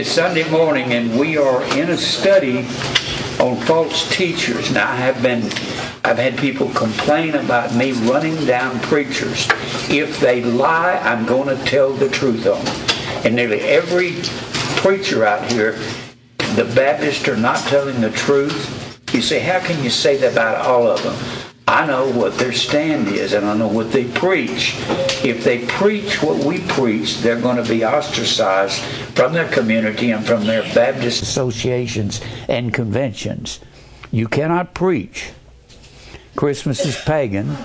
It's Sunday morning, and we are in a study on false teachers. Now, I have been, I've had people complain about me running down preachers. If they lie, I'm going to tell the truth on them. And nearly every preacher out here, the Baptists are not telling the truth. You say, how can you say that about all of them? I know what their stand is and I know what they preach. If they preach what we preach, they're going to be ostracized from their community and from their Baptist associations and conventions. You cannot preach. Christmas is pagan.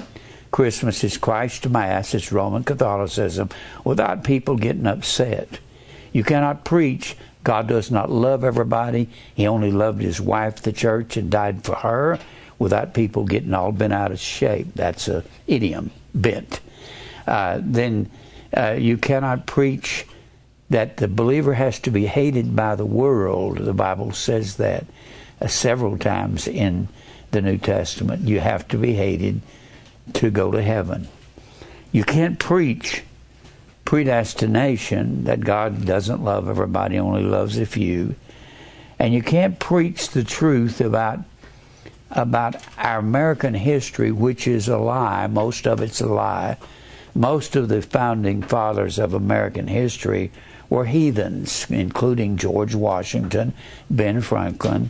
Christmas is Christ Mass. It's Roman Catholicism without people getting upset. You cannot preach God does not love everybody. He only loved his wife, the church, and died for her without people getting all bent out of shape. That's a idiom, bent. Uh, then uh, you cannot preach that the believer has to be hated by the world. The Bible says that uh, several times in the New Testament. You have to be hated to go to heaven. You can't preach predestination that God doesn't love everybody, only loves a few. And you can't preach the truth about about our American history, which is a lie. Most of it's a lie. Most of the founding fathers of American history were heathens, including George Washington, Ben Franklin,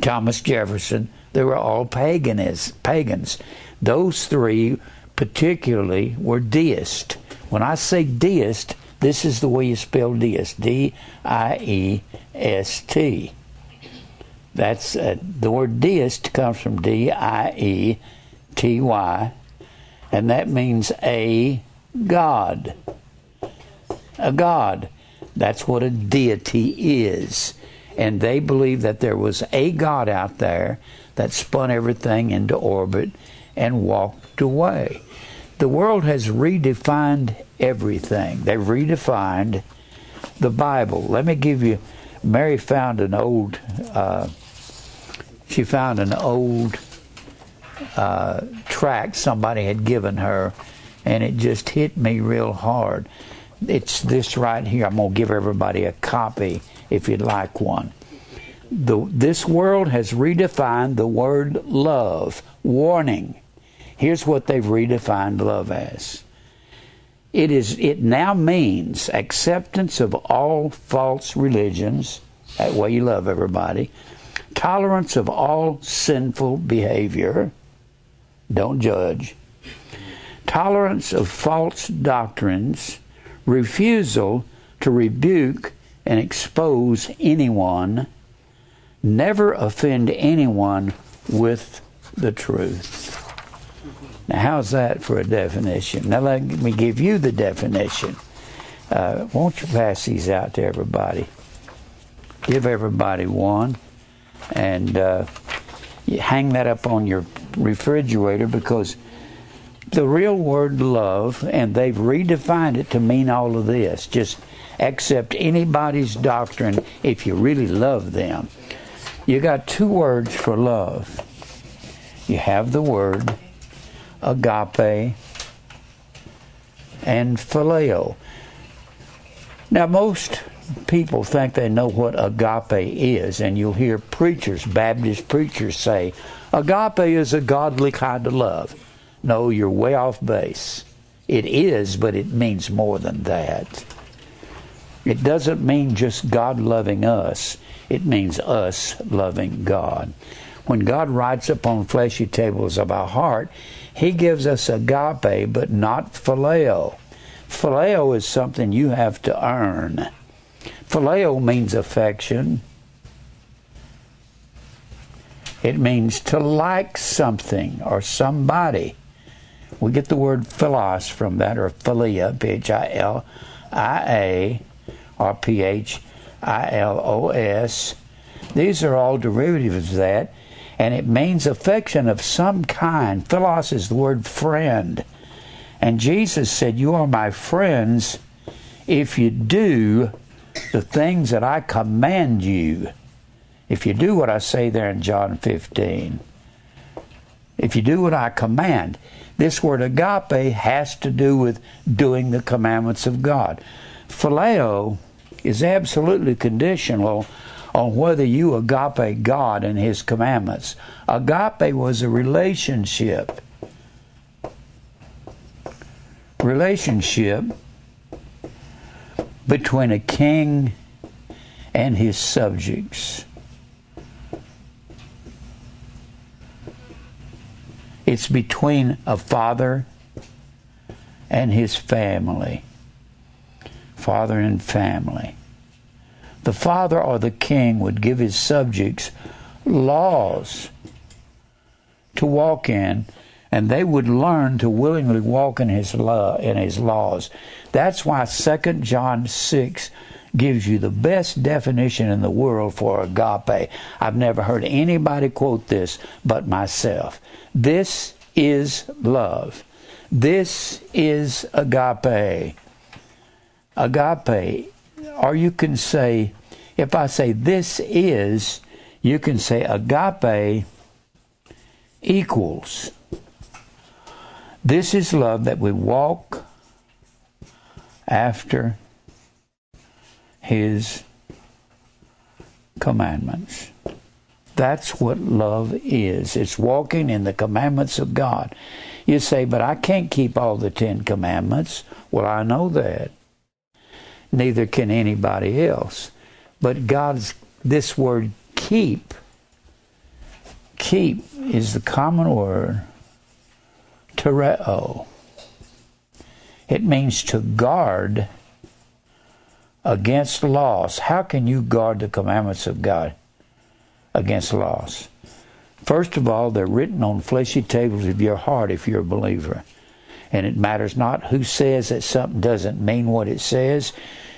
Thomas Jefferson. They were all pagans. Pagans. Those three, particularly, were deists. When I say deist, this is the way you spell deist: D I E S T. That's uh, the word deist comes from D I E T Y, and that means a god. A god. That's what a deity is. And they believe that there was a God out there that spun everything into orbit and walked away. The world has redefined everything. They've redefined the Bible. Let me give you. Mary found an old uh, she found an old uh, tract somebody had given her, and it just hit me real hard. It's this right here. I'm going to give everybody a copy if you'd like one. The, this world has redefined the word love. Warning. Here's what they've redefined love as. It is it now means acceptance of all false religions, that way you love everybody, tolerance of all sinful behavior, don't judge, tolerance of false doctrines, refusal to rebuke and expose anyone, never offend anyone with the truth. Now, how's that for a definition? Now, let me give you the definition. Uh, won't you pass these out to everybody? Give everybody one and uh, you hang that up on your refrigerator because the real word love, and they've redefined it to mean all of this. Just accept anybody's doctrine if you really love them. You got two words for love. You have the word agape and phileo. Now, most people think they know what agape is, and you'll hear preachers, Baptist preachers, say, Agape is a godly kind of love. No, you're way off base. It is, but it means more than that. It doesn't mean just God loving us, it means us loving God. When God writes upon fleshy tables of our heart, He gives us agape, but not phileo. Phileo is something you have to earn. Phileo means affection. It means to like something or somebody. We get the word philos from that, or philia, P H I L I A, or P H I L O S. These are all derivatives of that, and it means affection of some kind. Philos is the word friend. And Jesus said, You are my friends if you do the things that I command you, if you do what I say there in John 15, if you do what I command, this word agape has to do with doing the commandments of God. Phileo is absolutely conditional on whether you agape God and His commandments. Agape was a relationship. Relationship between a king and his subjects. It's between a father and his family. Father and family. The father or the king would give his subjects laws to walk in, and they would learn to willingly walk in his law in his laws. That's why 2 John 6 gives you the best definition in the world for agape. I've never heard anybody quote this but myself. This is love. This is agape. Agape. Or you can say, if I say this is, you can say agape equals. This is love that we walk after his commandments. That's what love is. It's walking in the commandments of God. You say, but I can't keep all the Ten Commandments. Well, I know that. Neither can anybody else. But God's, this word keep, keep is the common word, tereo. It means to guard against loss. How can you guard the commandments of God against loss? First of all, they're written on fleshy tables of your heart if you're a believer. And it matters not who says that something doesn't mean what it says.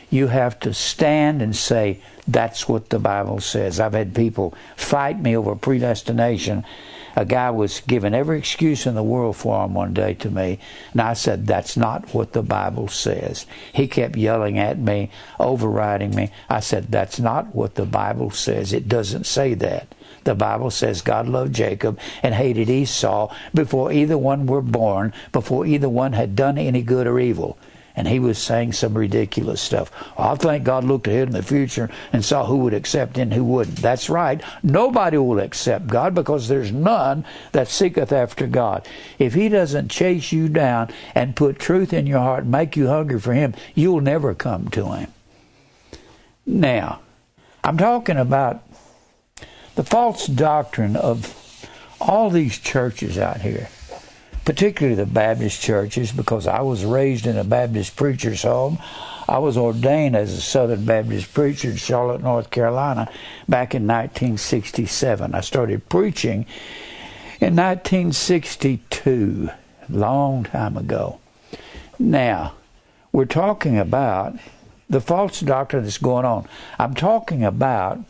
You have to stand and say, that's what the Bible says. I've had people fight me over predestination a guy was giving every excuse in the world for him one day to me, and I said, That's not what the Bible says. He kept yelling at me, overriding me. I said, That's not what the Bible says. It doesn't say that. The Bible says God loved Jacob and hated Esau before either one were born, before either one had done any good or evil and he was saying some ridiculous stuff. Oh, I think God looked ahead in the future and saw who would accept and who wouldn't. That's right. Nobody will accept God because there's none that seeketh after God. If He doesn't chase you down and put truth in your heart, make you hungry for Him, you'll never come to Him. Now, I'm talking about the false doctrine of all these churches out here particularly the Baptist churches, because I was raised in a Baptist preacher's home. I was ordained as a Southern Baptist preacher in Charlotte, North Carolina, back in 1967. I started preaching in 1962, long time ago. Now, we're talking about the false doctrine that's going on. I'm talking about,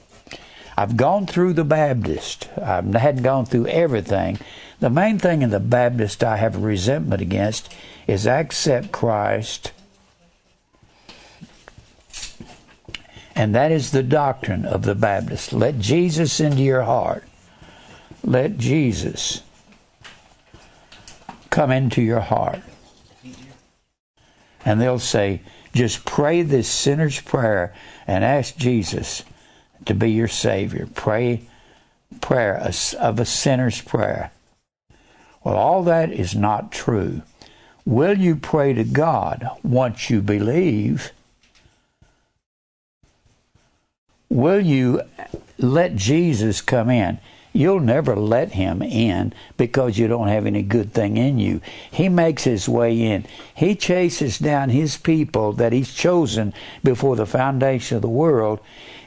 I've gone through the Baptist. I hadn't gone through everything, the main thing in the Baptist I have resentment against is accept Christ. And that is the doctrine of the Baptist. Let Jesus into your heart. Let Jesus come into your heart. And they'll say, just pray this sinner's prayer and ask Jesus to be your Savior. Pray prayer of a sinner's prayer. Well, all that is not true. Will you pray to God once you believe? Will you let Jesus come in? You'll never let him in because you don't have any good thing in you. He makes his way in. He chases down his people that he's chosen before the foundation of the world,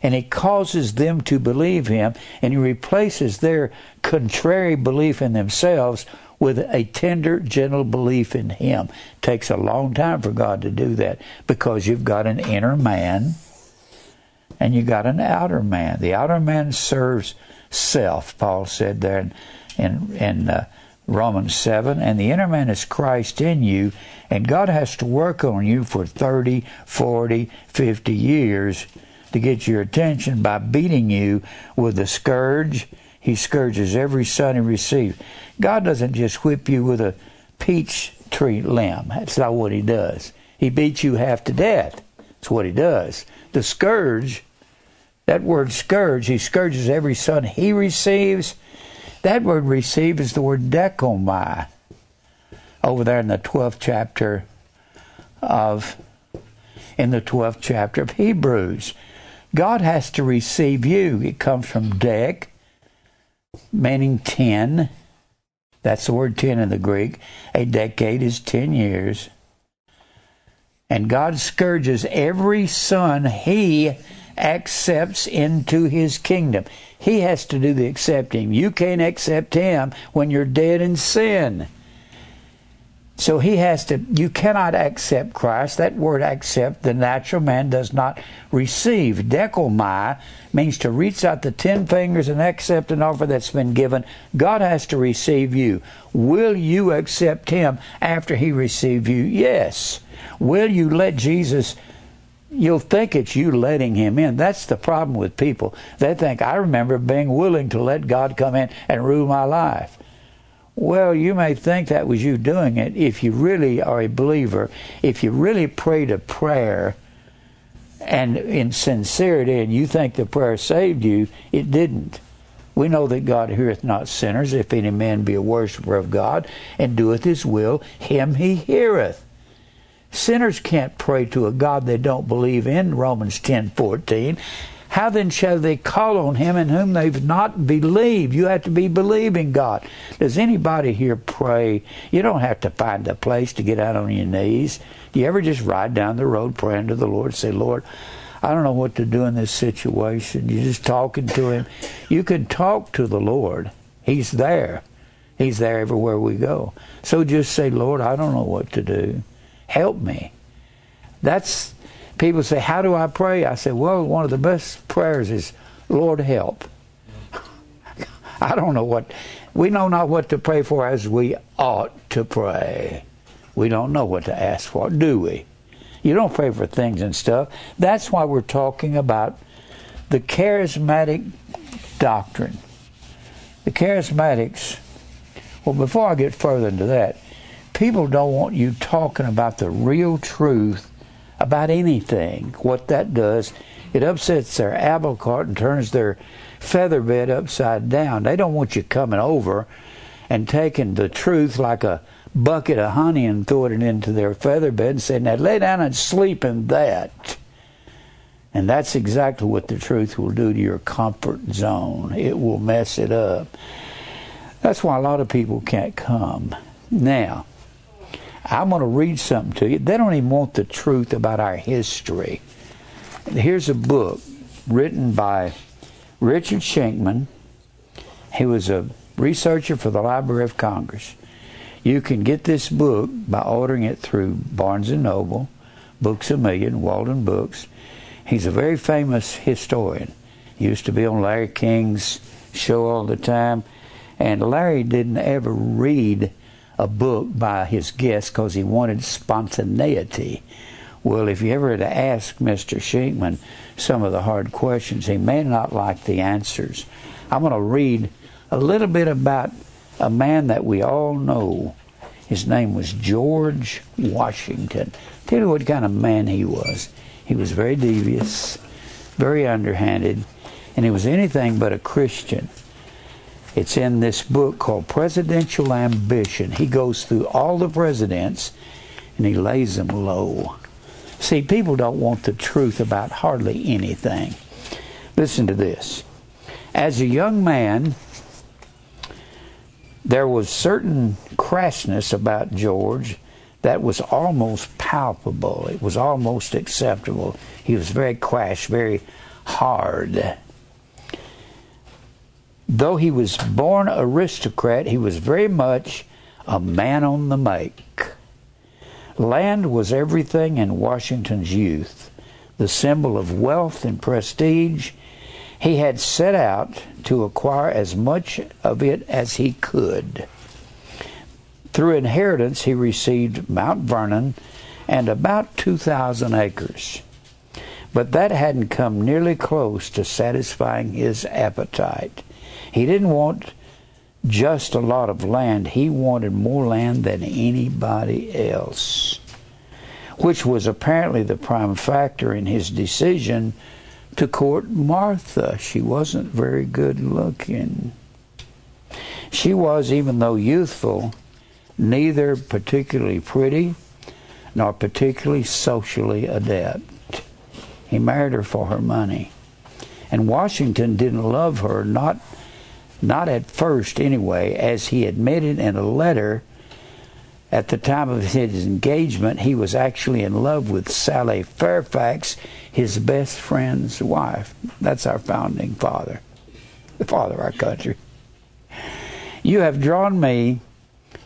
and he causes them to believe him, and he replaces their contrary belief in themselves with a tender, gentle belief in Him. It takes a long time for God to do that because you've got an inner man and you've got an outer man. The outer man serves self, Paul said there in, in, in uh, Romans 7, and the inner man is Christ in you, and God has to work on you for 30, 40, 50 years to get your attention by beating you with the scourge he scourges every son he receives. God doesn't just whip you with a peach tree limb. That's not what He does. He beats you half to death That's what he does. The scourge, that word scourge, he scourges every son he receives. That word receive is the word dechomai over there in the 12th chapter of in the 12th chapter of Hebrews. God has to receive you. It comes from dek, meaning 10. That's the word 10 in the Greek. A decade is 10 years. And God scourges every son he accepts into his kingdom. He has to do the accepting. You can't accept him when you're dead in sin. So he has to, you cannot accept Christ. That word accept, the natural man does not receive. Dechomai means to reach out the ten fingers and accept an offer that's been given. God has to receive you. Will you accept him after he receive you? Yes. Will you let Jesus you'll think it's you letting him in. That's the problem with people. They think, I remember being willing to let God come in and rule my life. Well, you may think that was you doing it if you really are a believer, if you really prayed a prayer and in sincerity and you think the prayer saved you, it didn't. We know that God heareth not sinners. If any man be a worshiper of God and doeth his will, him he heareth. Sinners can't pray to a God they don't believe in, Romans ten fourteen. How then shall they call on him in whom they've not believed? You have to be believing God. Does anybody here pray? You don't have to find a place to get out on your knees. Do you ever just ride down the road praying to the Lord, say, Lord, I don't know what to do in this situation. You're just talking to him. You can talk to the Lord. He's there. He's there everywhere we go. So just say, Lord, I don't know what to do. Help me. That's people say, How do I pray? I say, Well, one of the best prayers is, Lord, help. I don't know what, we know not what to pray for as we ought to pray. We don't know what to ask for, do we? You don't pray for things and stuff. That's why we're talking about the charismatic doctrine. The charismatics, well, before I get further into that, people don't want you talking about the real truth about anything. What that does, it upsets their apple cart and turns their feather bed upside down. They don't want you coming over and taking the truth like a bucket of honey and throwing it into their feather bed and saying, Now lay down and sleep in that. And that's exactly what the truth will do to your comfort zone. It will mess it up. That's why a lot of people can't come. Now, I'm going to read something to you. They don't even want the truth about our history. Here's a book written by Richard Shenkman. He was a researcher for the Library of Congress. You can get this book by ordering it through Barnes Noble, Books a Million, Walden Books. He's a very famous historian. He used to be on Larry King's show all the time, and Larry didn't ever read a book by his guest because he wanted spontaneity. Well, if you ever had to ask Mr. Shenkman some of the hard questions, he may not like the answers. I'm going to read a little bit about a man that we all know. His name was George Washington. Tell you what kind of man he was. He was very devious, very underhanded, and he was anything but a Christian. It's in this book called Presidential Ambition. He goes through all the presidents and he lays them low. See, people don't want the truth about hardly anything. Listen to this. As a young man, there was certain crassness about George that was almost palpable. It was almost acceptable. He was very crass, very hard. Though he was born aristocrat, he was very much a man on the make. Land was everything in Washington's youth, the symbol of wealth and prestige. He had set out to acquire as much of it as he could. Through inheritance, he received Mount Vernon and about 2,000 acres. But that hadn't come nearly close to satisfying his appetite. He didn't want just a lot of land, he wanted more land than anybody else. which was apparently the prime factor in his decision to court Martha. She wasn't very good looking. She was, even though youthful, neither particularly pretty nor particularly socially adept. He married her for her money. And Washington didn't love her, not, not at first anyway, as he admitted in a letter at the time of his engagement, he was actually in love with Sally Fairfax, his best friend's wife. That's our founding father, the father of our country. You have drawn me,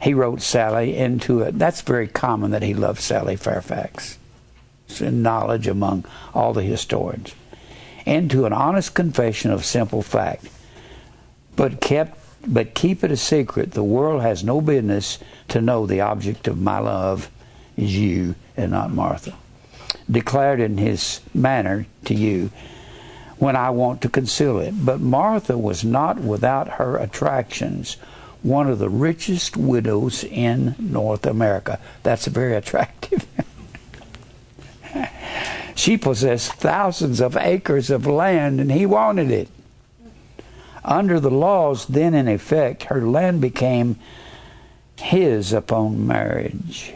he wrote Sally, into it. That's very common that he loved Sally Fairfax. It's in knowledge among all the historians. Into an honest confession of simple fact. But kept but keep it a secret. The world has no business to know the object of my love is you and not Martha. Declared in his manner to you when I want to conceal it. But Martha was not without her attractions, one of the richest widows in North America. That's very attractive. she possessed thousands of acres of land and he wanted it. Under the laws then in effect, her land became his upon marriage,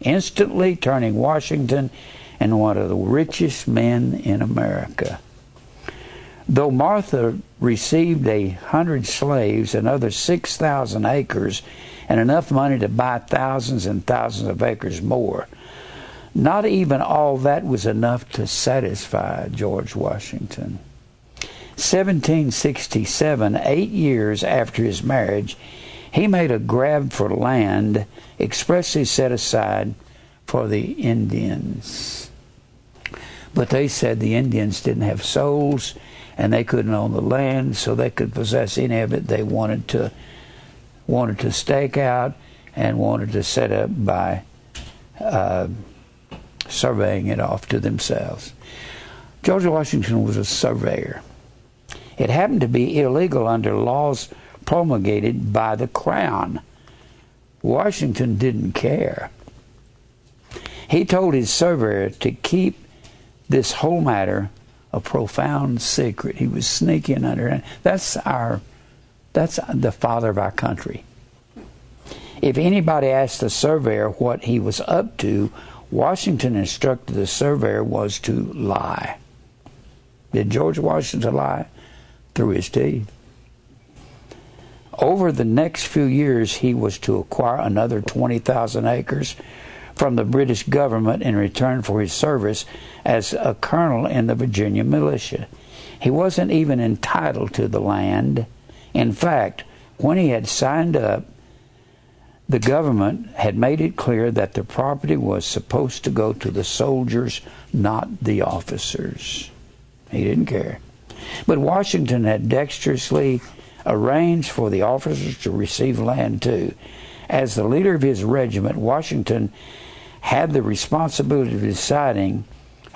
instantly turning Washington into one of the richest men in America. Though Martha received a hundred slaves, another 6,000 acres, and enough money to buy thousands and thousands of acres more, not even all that was enough to satisfy George Washington. 1767, eight years after his marriage, he made a grab for land expressly set aside for the Indians. But they said the Indians didn't have souls and they couldn't own the land, so they could possess any of it they wanted to wanted to stake out and wanted to set up by uh, surveying it off to themselves. George Washington was a surveyor. It happened to be illegal under laws promulgated by the Crown. Washington didn't care. He told his surveyor to keep this whole matter a profound secret. He was sneaking under. That's our. That's the father of our country. If anybody asked the surveyor what he was up to, Washington instructed the surveyor was to lie. Did George Washington lie? Through his teeth. Over the next few years, he was to acquire another 20,000 acres from the British government in return for his service as a colonel in the Virginia militia. He wasn't even entitled to the land. In fact, when he had signed up, the government had made it clear that the property was supposed to go to the soldiers, not the officers. He didn't care. But Washington had dexterously arranged for the officers to receive land too. As the leader of his regiment, Washington had the responsibility of deciding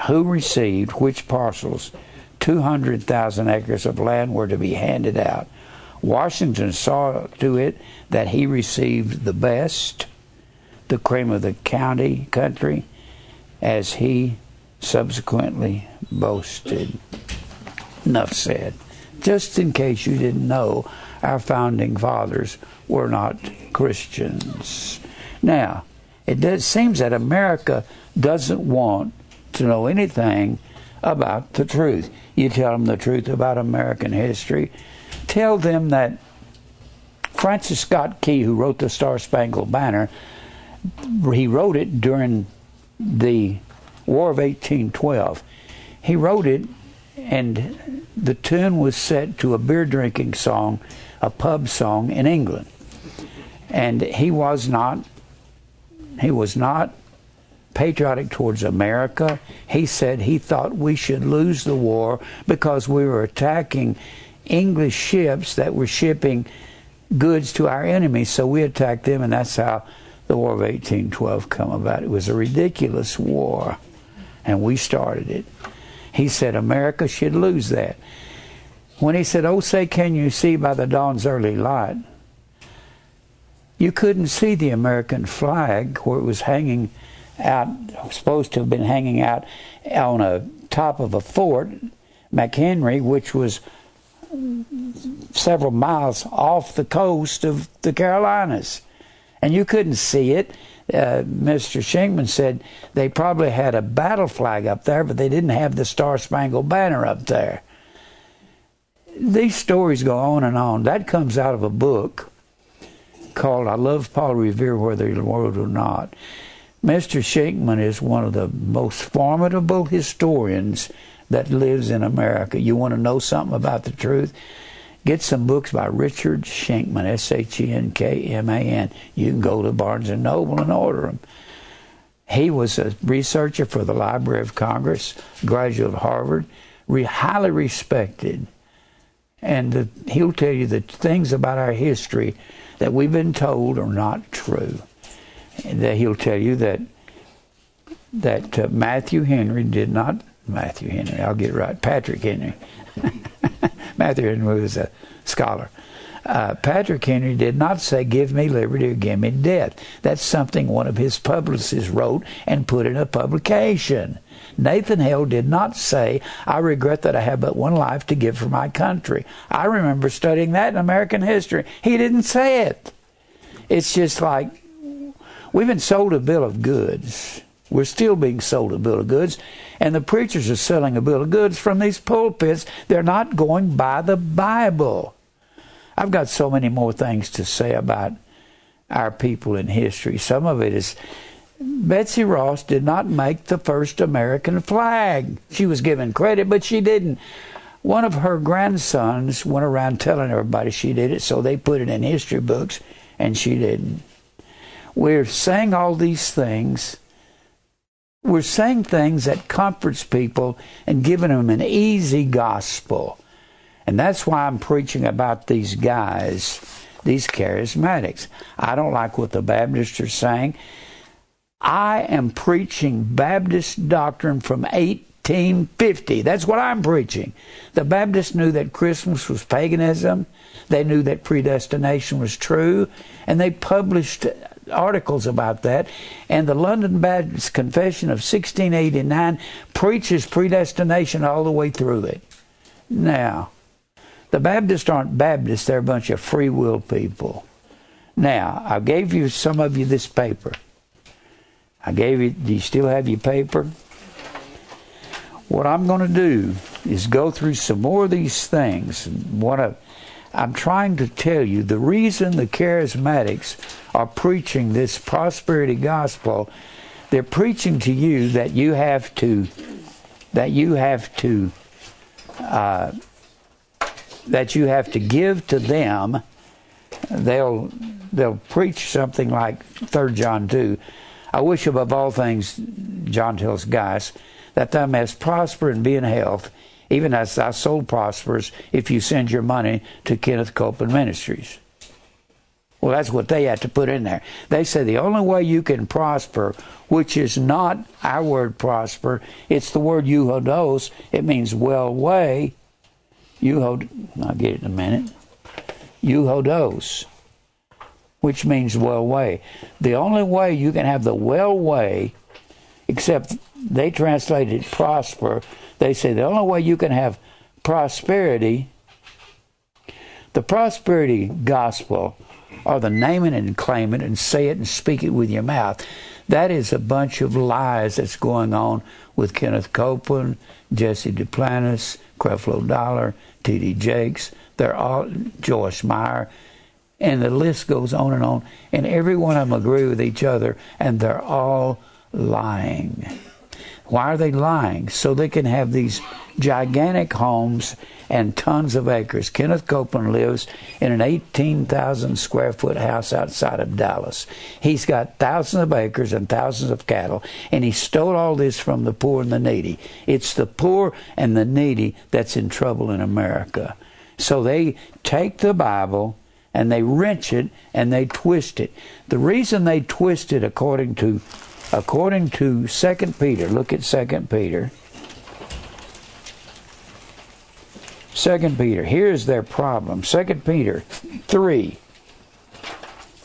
who received which parcels. 200,000 acres of land were to be handed out. Washington saw to it that he received the best, the cream of the county country, as he subsequently boasted. Enough said. Just in case you didn't know, our founding fathers were not Christians. Now, it does, seems that America doesn't want to know anything about the truth. You tell them the truth about American history. Tell them that Francis Scott Key, who wrote the Star Spangled Banner, he wrote it during the War of 1812. He wrote it and the tune was set to a beer drinking song, a pub song in England. And he was not he was not patriotic towards America. He said he thought we should lose the war because we were attacking English ships that were shipping goods to our enemies, so we attacked them, and that's how the War of 1812 come about. It was a ridiculous war, and we started it. He said America should lose that. When he said, Oh, say, can you see by the dawn's early light? You couldn't see the American flag where it was hanging out, supposed to have been hanging out on a top of a fort, McHenry, which was several miles off the coast of the Carolinas. And you couldn't see it. Uh, Mr. Shenkman said they probably had a battle flag up there, but they didn't have the Star Spangled Banner up there. These stories go on and on. That comes out of a book called I Love Paul Revere Whether He Rode or Not. Mr. Shenkman is one of the most formidable historians that lives in America. You want to know something about the truth? Get some books by Richard Shenkman, S H E N K M A N. You can go to Barnes and Noble and order them. He was a researcher for the Library of Congress, graduate of Harvard, re- highly respected. And the, he'll tell you the things about our history that we've been told are not true. That he'll tell you that that uh, Matthew Henry did not Matthew Henry. I'll get it right. Patrick Henry. Matthew Henry was a scholar. Uh, Patrick Henry did not say, Give me liberty or give me death. That's something one of his publicists wrote and put in a publication. Nathan Hale did not say, I regret that I have but one life to give for my country. I remember studying that in American history. He didn't say it. It's just like we've been sold a bill of goods. We're still being sold a bill of goods, and the preachers are selling a bill of goods from these pulpits. They're not going by the Bible. I've got so many more things to say about our people in history. Some of it is Betsy Ross did not make the first American flag. She was given credit, but she didn't. One of her grandsons went around telling everybody she did it, so they put it in history books, and she didn't. We're saying all these things we're saying things that comforts people and giving them an easy gospel. And that's why I'm preaching about these guys, these charismatics. I don't like what the Baptists are saying. I am preaching Baptist doctrine from 1850. That's what I'm preaching. The Baptists knew that Christmas was paganism. They knew that predestination was true. And they published articles about that. And the London Baptist Confession of 1689 preaches predestination all the way through it. Now, the Baptists aren't Baptists, they're a bunch of free will people. Now, I gave you some of you this paper. I gave you, do you still have your paper? What I'm going to do is go through some more of these things. What I, I'm trying to tell you the reason the charismatics are preaching this prosperity gospel, they're preaching to you that you have to that you have to uh, that you have to give to them. They'll they'll preach something like Third John two. I wish above all things, John tells guys, that thou mayest prosper and be in health, even as thy soul prospers, if you send your money to Kenneth Copeland Ministries. Well, that's what they had to put in there. They said the only way you can prosper, which is not our word prosper, it's the word euhodos. It means well way. Euhod, I'll get it in a minute. Euhodos, which means well way. The only way you can have the well way, except they translated prosper, they say the only way you can have prosperity, the prosperity gospel or the naming and claiming and say it and speak it with your mouth. That is a bunch of lies that's going on with Kenneth Copeland, Jesse Duplantis, Creflo Dollar, T.D. Jakes. They're all Joyce Meyer, and the list goes on and on. And every one of them agree with each other, and they're all lying. Why are they lying? So they can have these gigantic homes and tons of acres. Kenneth Copeland lives in an 18,000 square foot house outside of Dallas. He's got thousands of acres and thousands of cattle, and he stole all this from the poor and the needy. It's the poor and the needy that's in trouble in America. So they take the Bible and they wrench it and they twist it. The reason they twist it according to according to 2 Peter, look at 2 Peter. 2 Peter, here's their problem. 2 Peter 3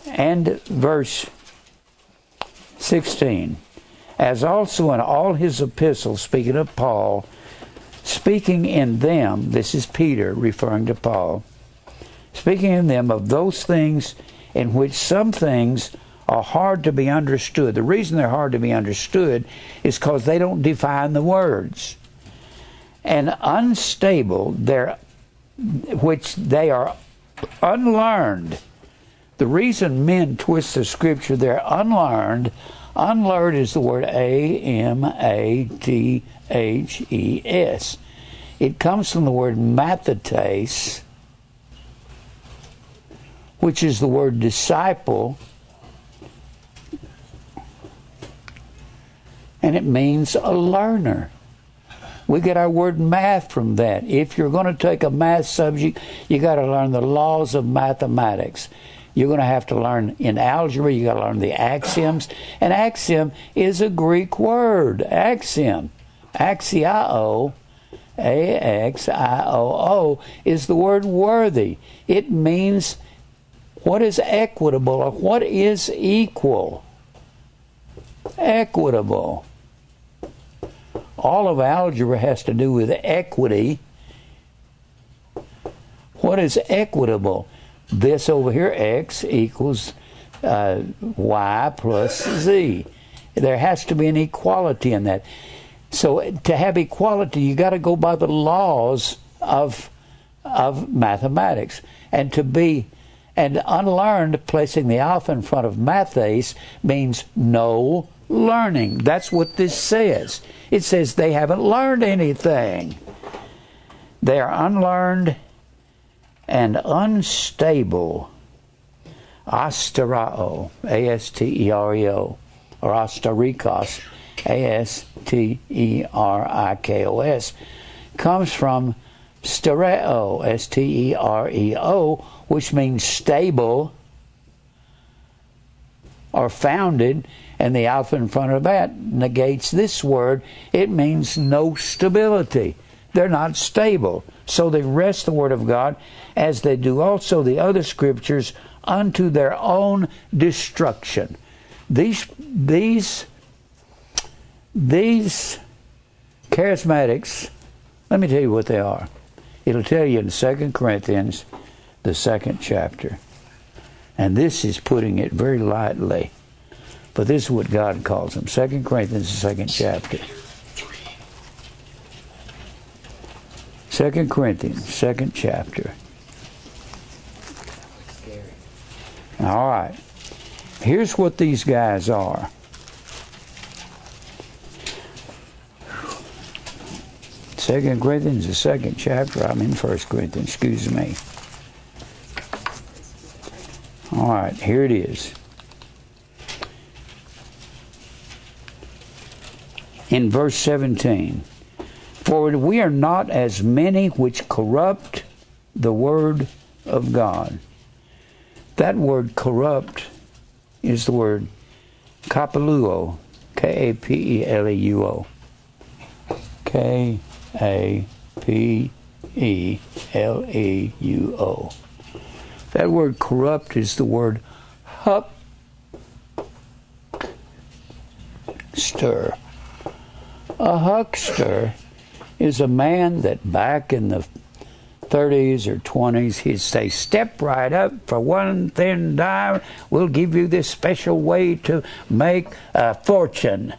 and verse 16. as also in all his epistles, speaking of Paul, speaking in them, this is Peter referring to Paul, speaking in them of those things in which some things are hard to be understood. The reason they're hard to be understood is because they don't define the words. And unstable, they're, which they are unlearned. The reason men twist the scripture, they're unlearned. Unlearned is the word A M A T H E S. It comes from the word mathetes, which is the word disciple, and it means a learner. We get our word math from that. If you're going to take a math subject, you got to learn the laws of mathematics. You're going to have to learn in algebra, you got to learn the axioms. And axiom is a Greek word. Axiom. Axio, A X I O O, is the word worthy. It means what is equitable or what is equal. Equitable. All of algebra has to do with equity. What is equitable? This over here, x equals uh, y plus z. There has to be an equality in that. So to have equality, you got to go by the laws of of mathematics, and to be and unlearned, placing the alpha in front of mathes means no learning. That's what this says. It says they haven't learned anything. They are unlearned and unstable. Asterao, A S T E R E O, or Asterikos, A S T E R I K O S, comes from stereo, S T E R E O, which means stable or founded, and the alpha in front of that negates this word. It means no stability. They're not stable. So they rest the Word of God, as they do also the other scriptures, unto their own destruction. These, these, these charismatics, let me tell you what they are. It'll tell you in 2 Corinthians, the second chapter. And this is putting it very lightly. But this is what God calls them. Second Corinthians, the second chapter. Second Corinthians, second chapter. All right. Here's what these guys are. Second Corinthians, the second chapter. I'm in First Corinthians. Excuse me. All right, here it is. In verse 17 For we are not as many which corrupt the word of God. That word corrupt is the word kapaluo, K A P E L E U O. K A P E L E U O. That word corrupt is the word hup stir. A huckster is a man that back in the 30s or 20s, he'd say, Step right up for one thin dime. We'll give you this special way to make a fortune.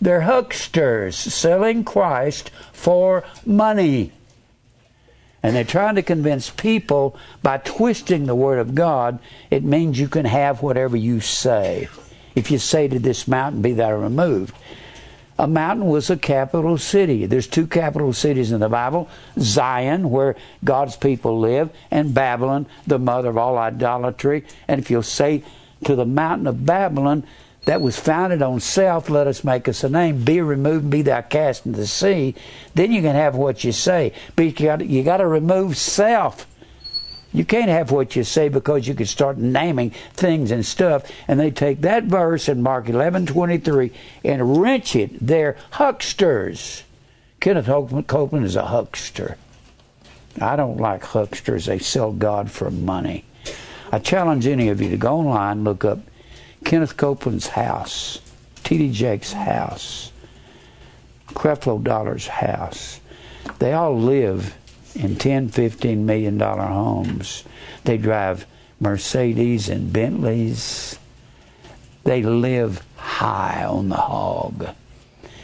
They're hucksters selling Christ for money. And they're trying to convince people by twisting the Word of God, it means you can have whatever you say. If you say to this mountain, be thou removed. A mountain was a capital city. There's two capital cities in the Bible Zion, where God's people live, and Babylon, the mother of all idolatry. And if you'll say to the mountain of Babylon, that was founded on self, let us make us a name, be removed, be thou cast into the sea, then you can have what you say. But you got, you got to remove self. You can't have what you say because you can start naming things and stuff, and they take that verse in Mark eleven twenty three and wrench it. They're hucksters. Kenneth Copeland is a huckster. I don't like hucksters. They sell God for money. I challenge any of you to go online, look up Kenneth Copeland's house. T.D. Jakes' house, Creflo Dollar's house. They all live in 10, 15 million dollar homes. They drive Mercedes and Bentleys. They live high on the hog.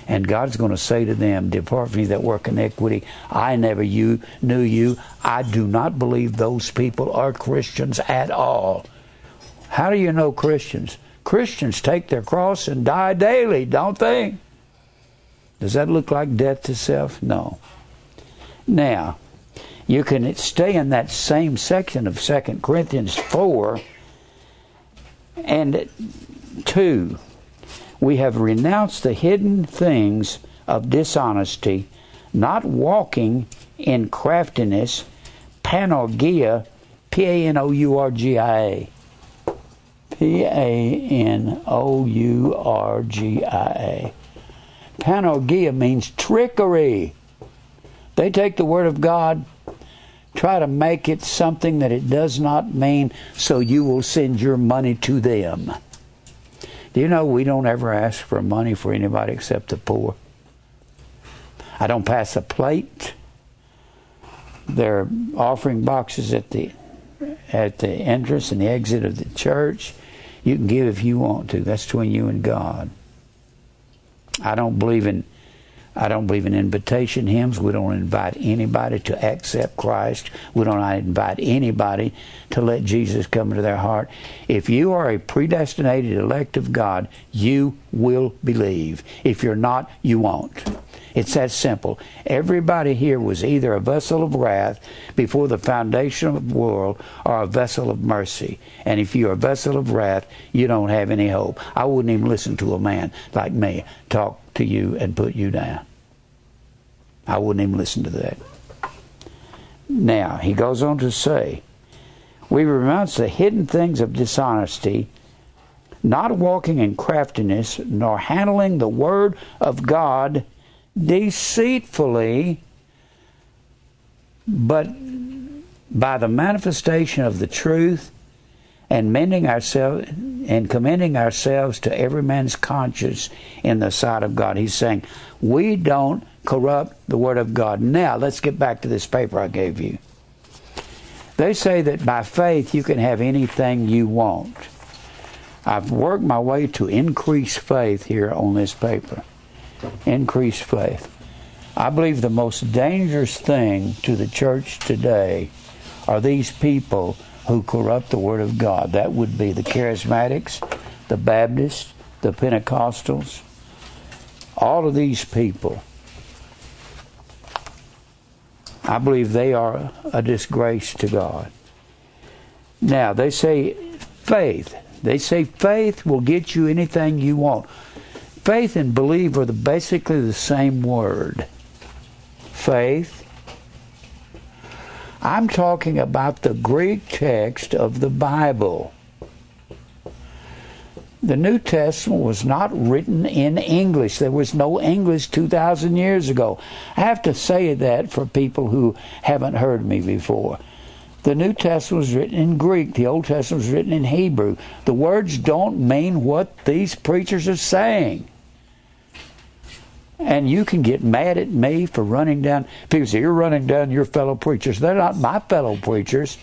And God's going to say to them, Depart from me that work iniquity. I never you knew you. I do not believe those people are Christians at all. How do you know Christians? Christians take their cross and die daily, don't they? Does that look like death to self? No. Now, you can stay in that same section of 2 Corinthians 4 and 2. We have renounced the hidden things of dishonesty, not walking in craftiness, panourgia, P A N O U R G I A. P A N O U R G I A. Panourgia means trickery. They take the Word of God, try to make it something that it does not mean, so you will send your money to them. Do you know we don't ever ask for money for anybody except the poor? I don't pass a plate. There are offering boxes at the at the entrance and the exit of the church. You can give if you want to. That's between you and God. I don't believe in I don't believe in invitation hymns. We don't invite anybody to accept Christ. We don't invite anybody to let Jesus come into their heart. If you are a predestinated elect of God, you will believe. If you're not, you won't. It's that simple. Everybody here was either a vessel of wrath before the foundation of the world or a vessel of mercy. And if you're a vessel of wrath, you don't have any hope. I wouldn't even listen to a man like me talk to you and put you down. I wouldn't even listen to that. Now, he goes on to say, We renounce the hidden things of dishonesty, not walking in craftiness, nor handling the word of God deceitfully, but by the manifestation of the truth and mending ourselves and commending ourselves to every man's conscience in the sight of God. He's saying, we don't corrupt the Word of God. Now, let's get back to this paper I gave you. They say that by faith you can have anything you want. I've worked my way to increase faith here on this paper. Increase faith. I believe the most dangerous thing to the church today are these people who corrupt the Word of God. That would be the charismatics, the Baptists, the Pentecostals, all of these people. I believe they are a disgrace to God. Now, they say faith. They say faith will get you anything you want. Faith and believe are the, basically the same word. Faith I'm talking about the Greek text of the Bible. The New Testament was not written in English. There was no English 2,000 years ago. I have to say that for people who haven't heard me before. The New Testament was written in Greek. The Old Testament was written in Hebrew. The words don't mean what these preachers are saying. And you can get mad at me for running down. People say, You're running down your fellow preachers. They're not my fellow preachers.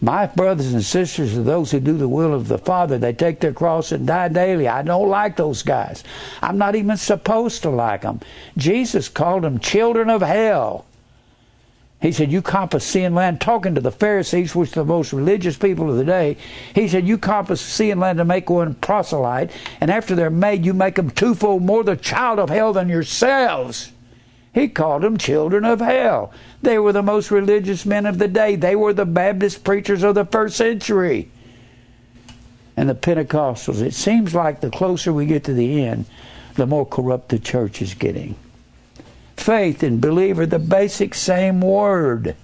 My brothers and sisters are those who do the will of the Father. They take their cross and die daily. I don't like those guys. I'm not even supposed to like them. Jesus called them children of hell. He said, You compass sea and land, talking to the Pharisees, which are the most religious people of the day. He said, You compass sea and land to make one proselyte, and after they're made, you make them twofold more the child of hell than yourselves. He called them children of hell. They were the most religious men of the day. They were the Baptist preachers of the first century. And the Pentecostals. It seems like the closer we get to the end, the more corrupt the church is getting faith and believe are the basic same word.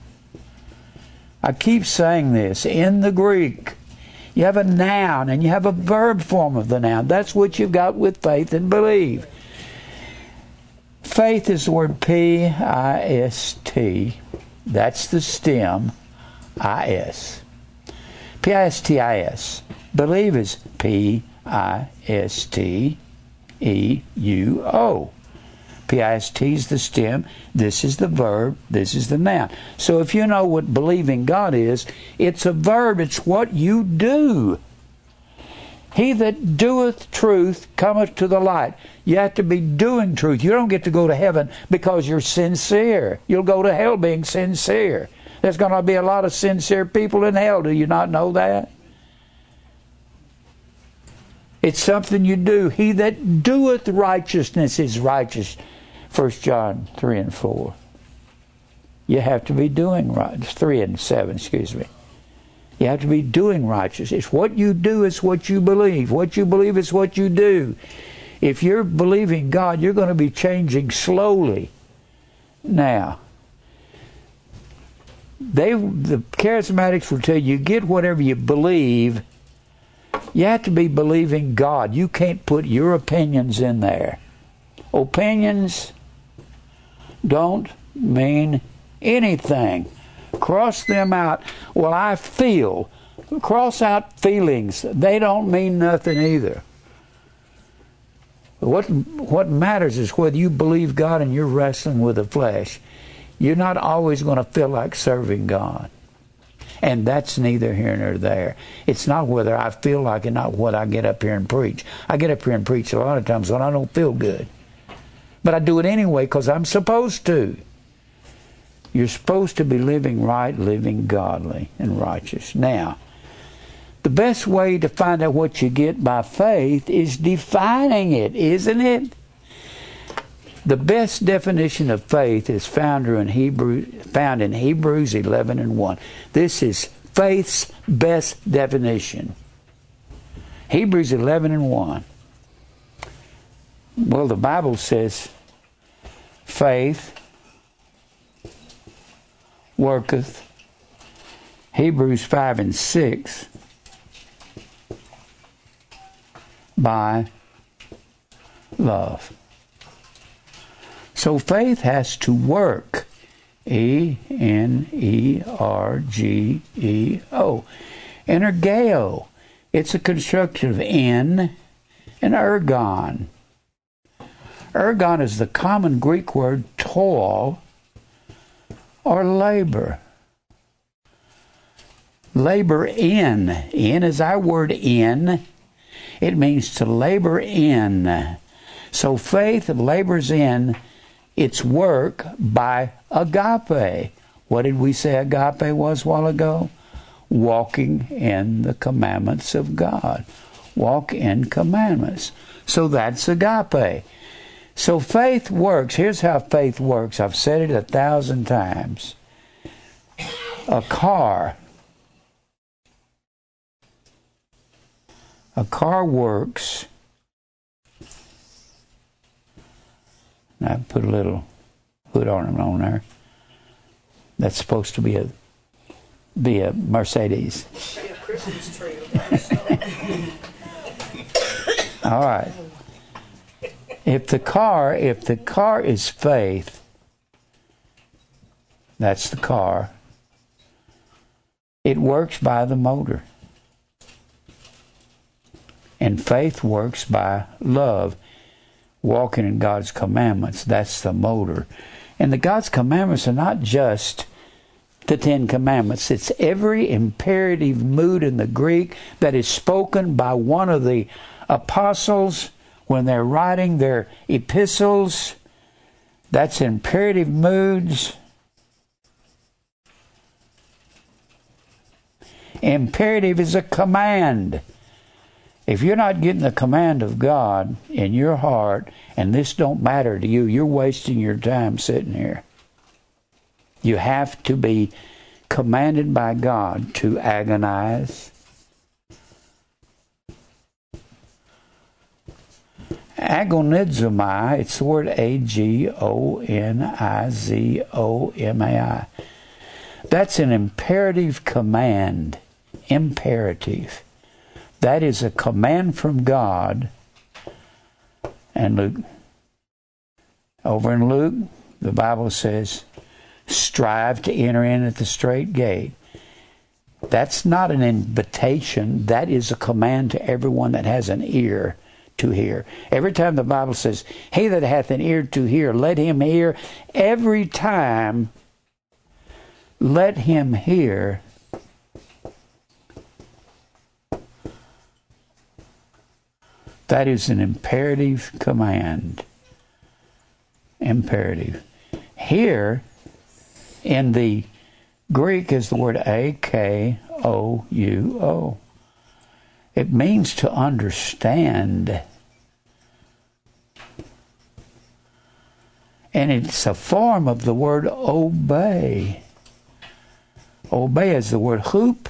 I keep saying this in the Greek. You have a noun and you have a verb form of the noun. That's what you've got with faith and believe. Faith is the word P I S T. That's the stem I S. P I S T I S. Believe is P I S T. E U O. PIST is the stem, this is the verb, this is the noun. So if you know what believing God is, it's a verb, it's what you do. He that doeth truth cometh to the light. You have to be doing truth. You don't get to go to heaven because you're sincere. You'll go to hell being sincere. There's going to be a lot of sincere people in hell. Do you not know that? It's something you do. He that doeth righteousness is righteous. 1 John 3 and 4. You have to be doing right. 3 and 7, excuse me. You have to be doing righteous. It's what you do is what you believe. What you believe is what you do. If you're believing God, you're going to be changing slowly. Now, they the charismatics will tell you get whatever you believe. You have to be believing God. You can't put your opinions in there. Opinions don't mean anything. Cross them out. Well, I feel. Cross out feelings. They don't mean nothing either. What what matters is whether you believe God and you're wrestling with the flesh. You're not always going to feel like serving God. And that's neither here nor there. It's not whether I feel like it, not what I get up here and preach. I get up here and preach a lot of times when I don't feel good. But I do it anyway because I'm supposed to. You're supposed to be living right, living godly and righteous. Now, the best way to find out what you get by faith is defining it, isn't it? The best definition of faith is found in Hebrew, found in Hebrews 11 and 1. This is faith's best definition. Hebrews 11 and 1. Well, the Bible says faith worketh. Hebrews 5 and 6 by love. So faith has to work. E N E R G E O. Energeo. It's a construction of en and ergon. Ergon is the common Greek word toil or labor. Labor in. In is our word in. It means to labor in. So faith labors in its work by agape. What did we say agape was a while ago? Walking in the commandments of God. Walk in commandments. So that's agape. So faith works. Here's how faith works. I've said it a thousand times. A car. A car works I put a little hood ornament on there. That's supposed to be a be a Mercedes. All right. If the car, if the car is faith, that's the car. It works by the motor. And faith works by love walking in God's commandments. That's the motor. And the God's commandments are not just the Ten Commandments. It's every imperative mood in the Greek that is spoken by one of the apostles when they're writing their epistles. That's imperative moods. Imperative is a command. If you're not getting the command of God in your heart and this don't matter to you, you're wasting your time sitting here. You have to be commanded by God to agonize. Agonizomai, it's the word A G O N I Z O M A I. That's an imperative command. Imperative. That is a command from God. And Luke, over in Luke, the Bible says, strive to enter in at the straight gate. That's not an invitation, that is a command to everyone that has an ear to hear. Every time the Bible says, He that hath an ear to hear, let him hear. Every time, let him hear. That is an imperative command. Imperative. Here, in the Greek, is the word A K O U O. It means to understand. And it's a form of the word obey. Obey is the word hoop.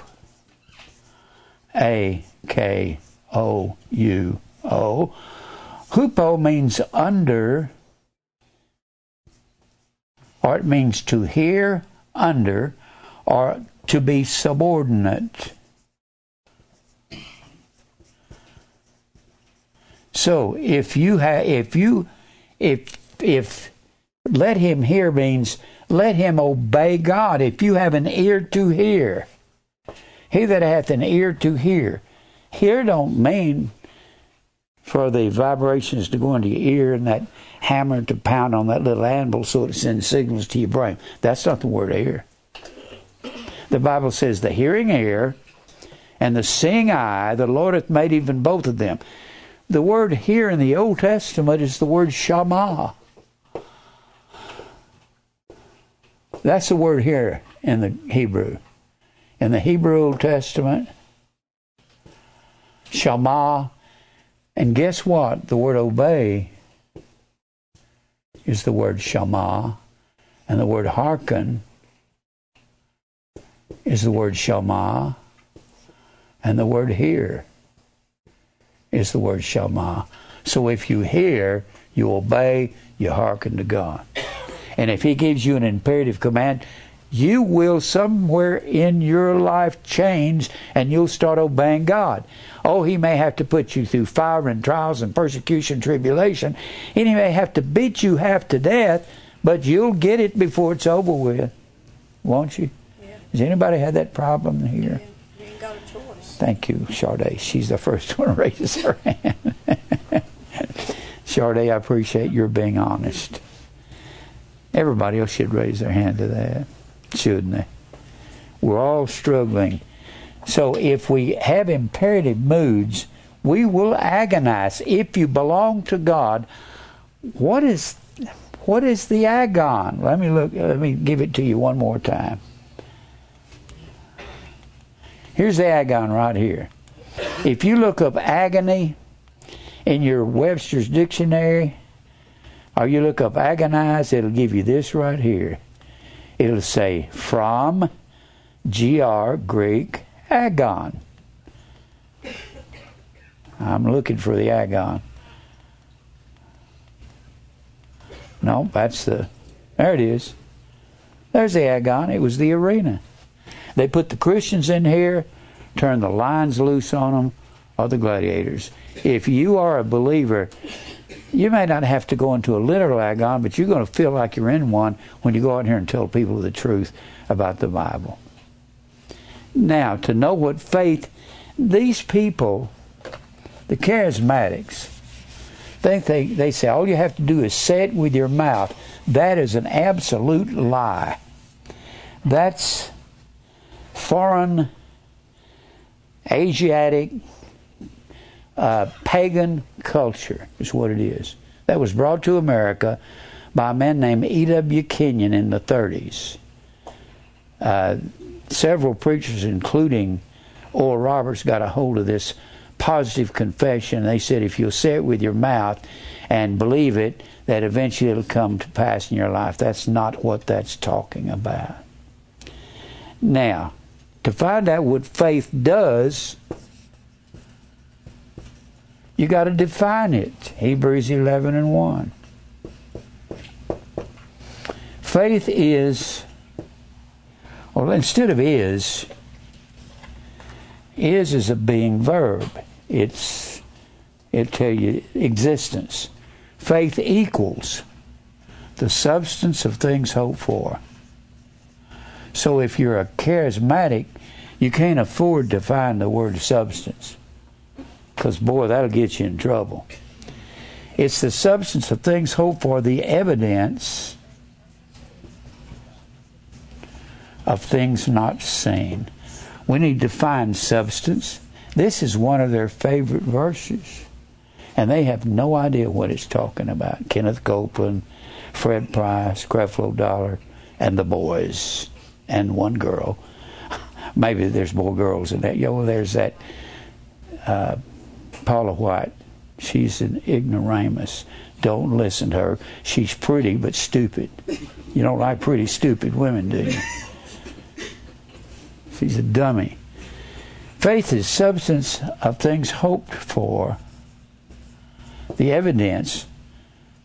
A K O U O. Hupo means under, or it means to hear under, or to be subordinate. So if you have, if you, if if let him hear means let him obey God. If you have an ear to hear, he that hath an ear to hear, hear don't mean for the vibrations to go into your ear and that hammer to pound on that little anvil so it sends signals to your brain. That's not the word ear. The Bible says the hearing ear and the seeing eye, the Lord hath made even both of them. The word here in the Old Testament is the word shama. That's the word here in the Hebrew. In the Hebrew Old Testament, shama. And guess what? The word obey is the word shama. And the word hearken is the word shama. And the word hear is the word shama. So if you hear, you obey, you hearken to God. And if He gives you an imperative command, you will somewhere in your life change and you'll start obeying God. Oh, He may have to put you through fire and trials and persecution, tribulation, and He may have to beat you half to death, but you'll get it before it's over with, won't you? Yeah. Has anybody had that problem here? Yeah. Thank you, Charday. She's the first one to raise her hand. Charday, I appreciate your being honest. Everybody else should raise their hand to that, shouldn't they? We're all struggling. So if we have imperative moods, we will agonize. If you belong to God, what is what is the agon? Let me look. Let me give it to you one more time. Here's the agon right here. If you look up agony in your Webster's dictionary, or you look up agonize, it'll give you this right here. It'll say from GR Greek agon. I'm looking for the agon. No, that's the. There it is. There's the agon. It was the arena. They put the Christians in here, turn the lions loose on them, or the gladiators. If you are a believer, you may not have to go into a literal agon, but you're going to feel like you're in one when you go out here and tell people the truth about the Bible. Now, to know what faith, these people, the charismatics, think they, they say all you have to do is say it with your mouth. That is an absolute lie. That's foreign, Asiatic, uh, pagan culture is what it is. That was brought to America by a man named E.W. Kenyon in the 30s. Uh, several preachers, including Oral Roberts, got a hold of this positive confession. They said if you'll say it with your mouth and believe it, that eventually it'll come to pass in your life. That's not what that's talking about. Now, to find out what faith does, you got to define it. Hebrews 11 and 1. Faith is, well, instead of is, is is a being verb. It's it tell you existence. Faith equals the substance of things hoped for. So if you're a charismatic, you can't afford to find the word substance because, boy, that'll get you in trouble. It's the substance of things hoped for, the evidence of things not seen. We need to find substance. This is one of their favorite verses. And they have no idea what it's talking about. Kenneth Copeland, Fred Price, Creflo Dollar, and the boys, and one girl. Maybe there's more girls in that. Yo, there's that uh, Paula White. She's an ignoramus. Don't listen to her. She's pretty but stupid. You don't like pretty, stupid women, do you? She's a dummy. Faith is substance of things hoped for, the evidence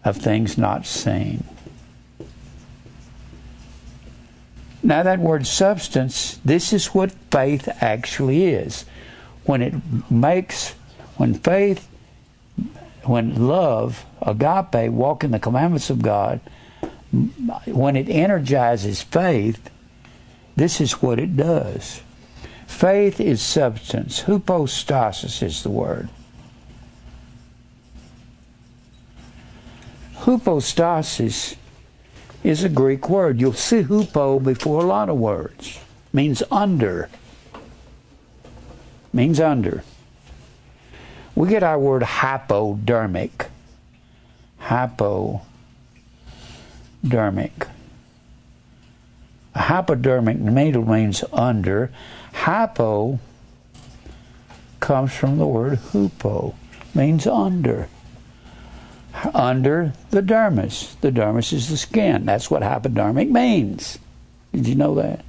of things not seen. Now, that word substance, this is what faith actually is. When it makes, when faith, when love, agape, walk in the commandments of God, when it energizes faith, this is what it does. Faith is substance. Hypostasis is the word. Hypostasis is a Greek word. You'll see hupo before a lot of words. Means under. Means under. We get our word hypodermic. Hypodermic. Hypodermic needle means under. Hypo comes from the word hupo, means under under the dermis. The dermis is the skin. That's what hypodermic means. Did you know that?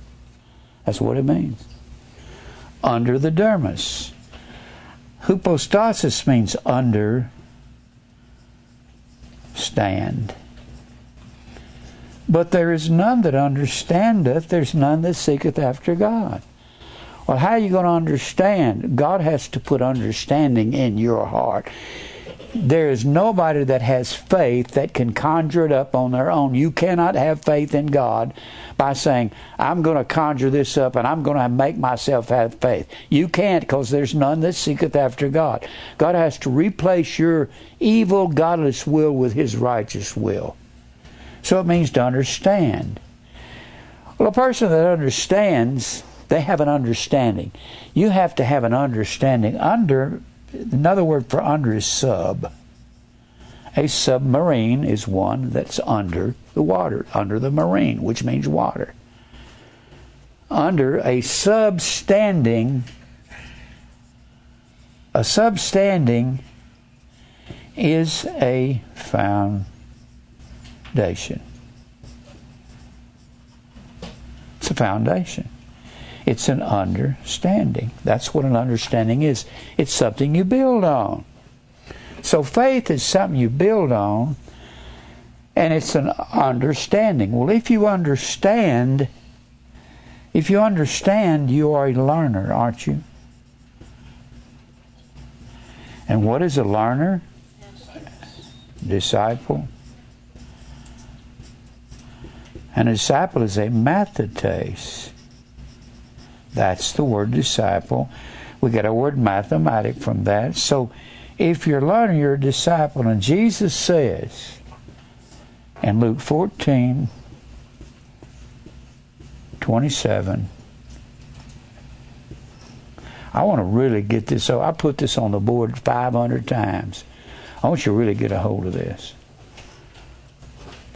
That's what it means. Under the dermis. Hypostasis means under stand. But there is none that understandeth, there's none that seeketh after God. Well, how are you going to understand? God has to put understanding in your heart there is nobody that has faith that can conjure it up on their own. You cannot have faith in God by saying, I'm going to conjure this up and I'm going to make myself have faith. You can't because there's none that seeketh after God. God has to replace your evil, godless will with His righteous will. So it means to understand. Well, a person that understands, they have an understanding. You have to have an understanding. Under Another word for under is sub. A submarine is one that's under the water, under the marine, which means water. Under a substanding, a substanding is a foundation. It's a foundation. It's an understanding. That's what an understanding is. It's something you build on. So faith is something you build on, and it's an understanding. Well, if you understand, if you understand, you are a learner, aren't you? And what is a learner? Disciple. And a disciple is a mathetes. That's the word disciple. We get our word mathematic from that. So if you're learning, you're a disciple. And Jesus says in Luke 14, 27, I want to really get this. So I put this on the board 500 times. I want you to really get a hold of this.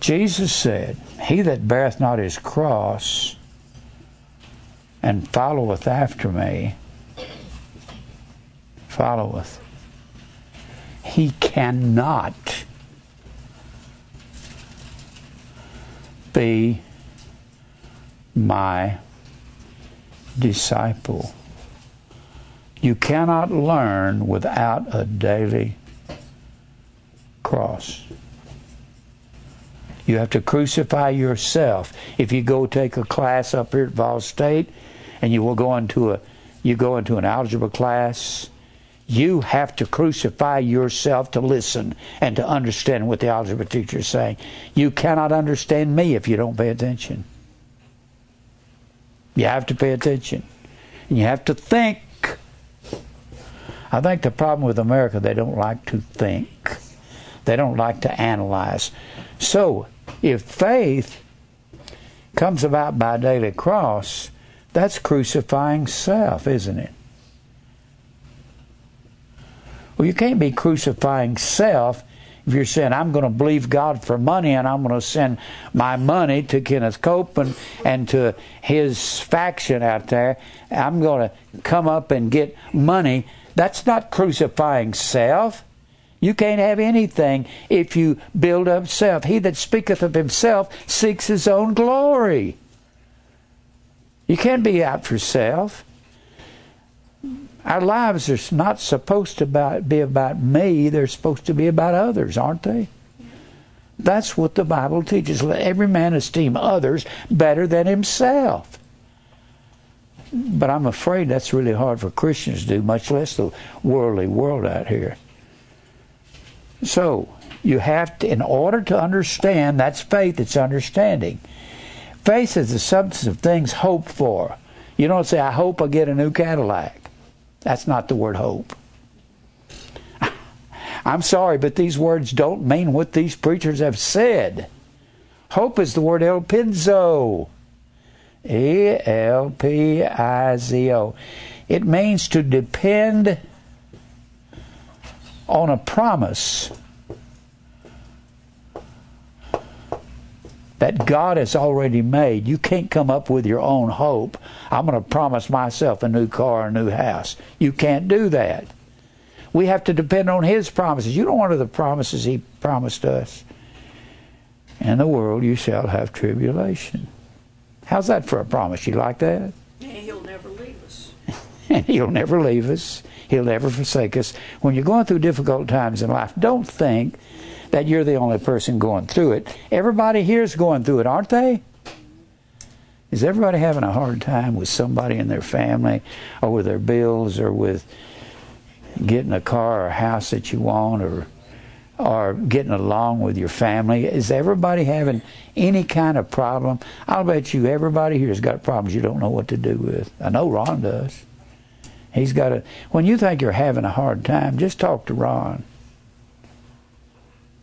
Jesus said, He that beareth not his cross and followeth after me, followeth. He cannot be my disciple. You cannot learn without a daily cross. You have to crucify yourself. If you go take a class up here at Vol State, and you will go into a you go into an algebra class, you have to crucify yourself to listen and to understand what the algebra teacher is saying. You cannot understand me if you don't pay attention. You have to pay attention. And you have to think. I think the problem with America, they don't like to think. They don't like to analyze. So, if faith comes about by daily cross, that's crucifying self, isn't it? Well, you can't be crucifying self if you're saying, I'm going to believe God for money and I'm going to send my money to Kenneth Copeland and to his faction out there, I'm going to come up and get money. That's not crucifying self. You can't have anything if you build up self. He that speaketh of himself seeks his own glory. You can't be out for self. Our lives are not supposed to be about me, they're supposed to be about others, aren't they? That's what the Bible teaches. Let every man esteem others better than himself. But I'm afraid that's really hard for Christians to do, much less the worldly world out here. So, you have to, in order to understand, that's faith, it's understanding. Faith is the substance of things hoped for. You don't say, I hope I get a new Cadillac. That's not the word hope. I'm sorry, but these words don't mean what these preachers have said. Hope is the word elpizo. E L P I Z O. It means to depend on a promise that God has already made. You can't come up with your own hope. I'm going to promise myself a new car, a new house. You can't do that. We have to depend on His promises. You don't want the promises He promised us. In the world you shall have tribulation. How's that for a promise? You like that? And He'll never leave us. and He'll never leave us. He'll never forsake us. When you're going through difficult times in life, don't think that you're the only person going through it. Everybody here's going through it, aren't they? Is everybody having a hard time with somebody in their family or with their bills or with getting a car or a house that you want or or getting along with your family? Is everybody having any kind of problem? I'll bet you everybody here's got problems you don't know what to do with. I know Ron does. He's got a when you think you're having a hard time, just talk to Ron.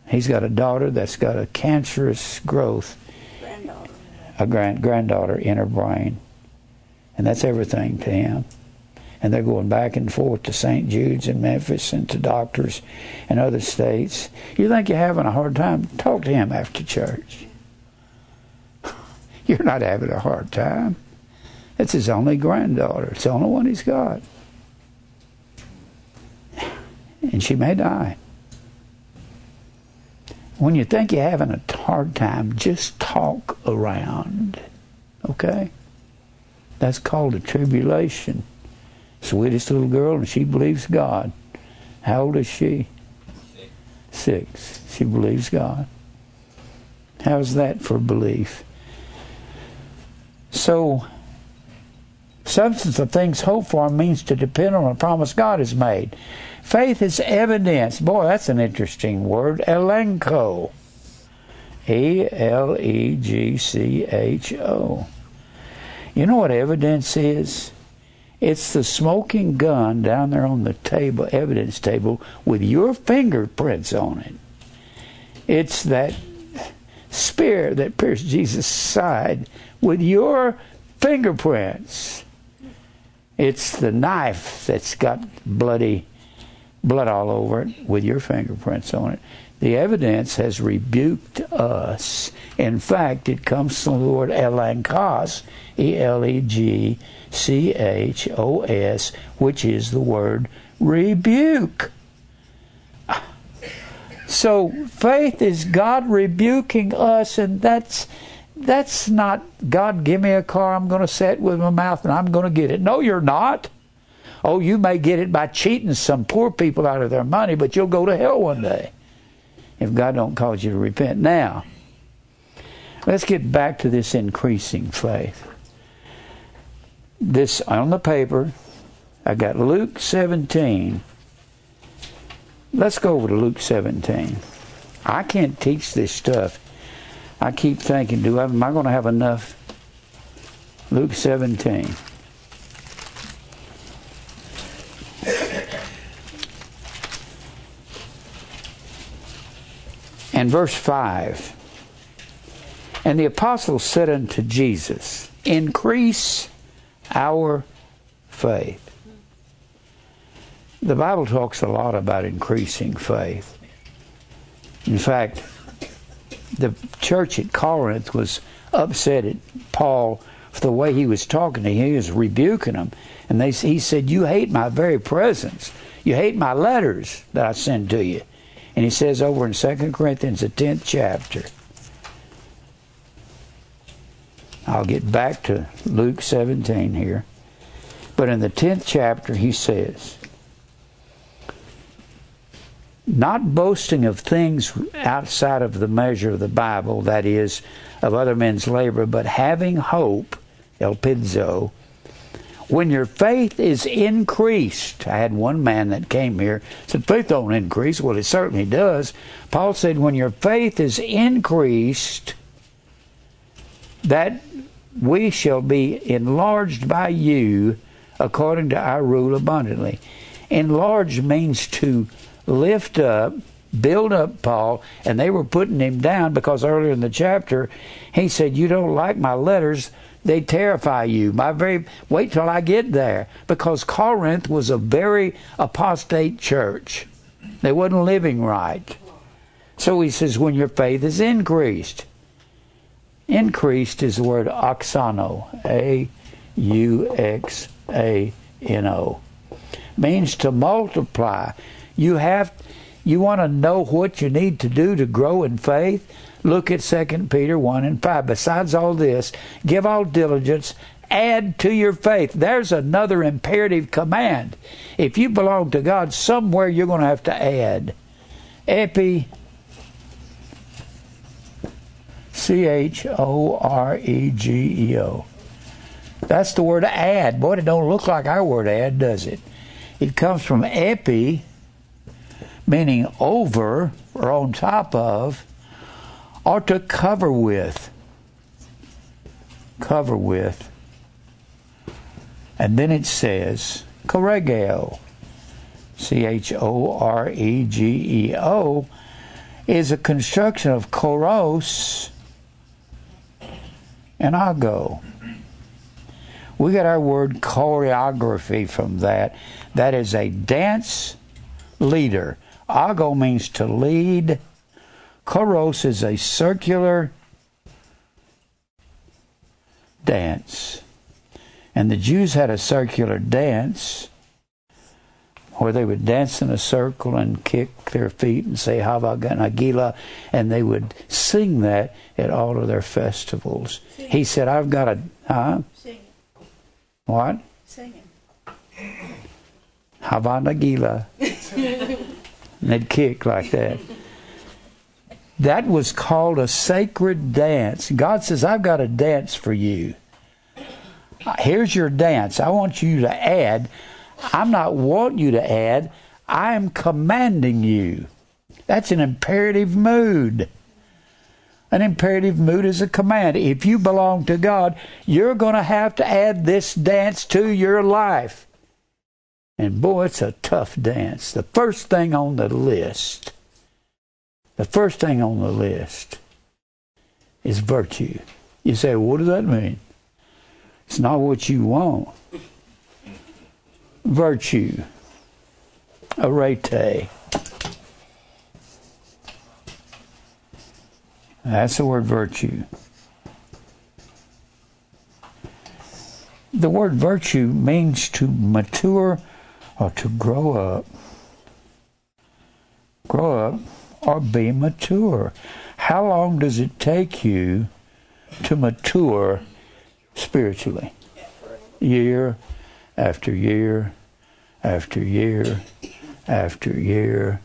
He's got a daughter that's got a cancerous growth, Granddaughter. a grand granddaughter in her brain, and that's everything to him. And they're going back and forth to St. Jude's in Memphis and to doctors in other states. You think you're having a hard time? Talk to him after church. You're not having a hard time. It's his only granddaughter. It's the only one he's got. And she may die when you think you're having a hard time, just talk around. Okay? That's called a tribulation. Sweetest little girl, and she believes God. How old is she? Six. She believes God. How's that for belief? So, substance of things hoped for means to depend on a promise God has made. Faith is evidence. Boy, that's an interesting word. Elencho. E L E G C H O. You know what evidence is? It's the smoking gun down there on the table, evidence table, with your fingerprints on it. It's that spear that pierced Jesus' side with your fingerprints. It's the knife that's got bloody blood all over it with your fingerprints on it. The evidence has rebuked us. In fact, it comes from the word elenchos, E L E G C H O S, which is the word rebuke. So faith is God rebuking us, and that's that's not God give me a car, I'm going to set it with my mouth and I'm going to get it. No, you're not. Oh, you may get it by cheating some poor people out of their money, but you'll go to hell one day if God don't cause you to repent. Now, let's get back to this increasing faith. This on the paper, I got Luke 17. Let's go over to Luke 17. I can't teach this stuff. I keep thinking, do I, am I going to have enough? Luke 17. And verse 5 And the apostles said unto Jesus, Increase our faith. The Bible talks a lot about increasing faith. In fact, the church at Corinth was upset at Paul for the way he was talking to him. He was rebuking them. And they, he said, You hate my very presence. You hate my letters that I send to you. And he says over in 2 Corinthians, the 10th chapter, I'll get back to Luke 17 here. But in the 10th chapter, he says, not boasting of things outside of the measure of the Bible, that is, of other men's labor, but having hope, elpizo, when your faith is increased. I had one man that came here said faith don't increase. Well, it certainly does. Paul said when your faith is increased, that we shall be enlarged by you according to our rule abundantly. Enlarged means to lift up, build up Paul, and they were putting him down because earlier in the chapter he said, You don't like my letters, they terrify you. My very wait till I get there. Because Corinth was a very apostate church. They wasn't living right. So he says, when your faith is increased. Increased is the word auxano, A U X A N O. Means to multiply. You have you want to know what you need to do to grow in faith? Look at 2 Peter 1 and 5. Besides all this, give all diligence, add to your faith. There's another imperative command. If you belong to God, somewhere you're going to have to add. Epi C H O R E G E O. That's the word add. Boy, it don't look like our word add, does it? It comes from epi, meaning over or on top of, or to cover with. Cover with. And then it says, choregeo, C H O R E G E O, is a construction of choros and ago. We get our word choreography from that. That is a dance leader. Ago means to lead. Choros is a circular dance. And the Jews had a circular dance where they would dance in a circle and kick their feet and say Hava Nagila, and they would sing that at all of their festivals. Sing. He said, I've got a, huh? Sing. What? Singing. Hava Nagila. and they'd kick like that. That was called a sacred dance. God says, I've got a dance for you. Here's your dance. I want you to add I'm not wanting you to add, I am commanding you. That's an imperative mood. An imperative mood is a command. If you belong to God, you're going to have to add this dance to your life. And boy, it's a tough dance. The first thing on the list, the first thing on the list is virtue. You say, what does that mean? It's not what you want virtue, arete. That's the word virtue. The word virtue means to mature or to grow up. Grow up or be mature. How long does it take you to mature spiritually? Year after year after year after year.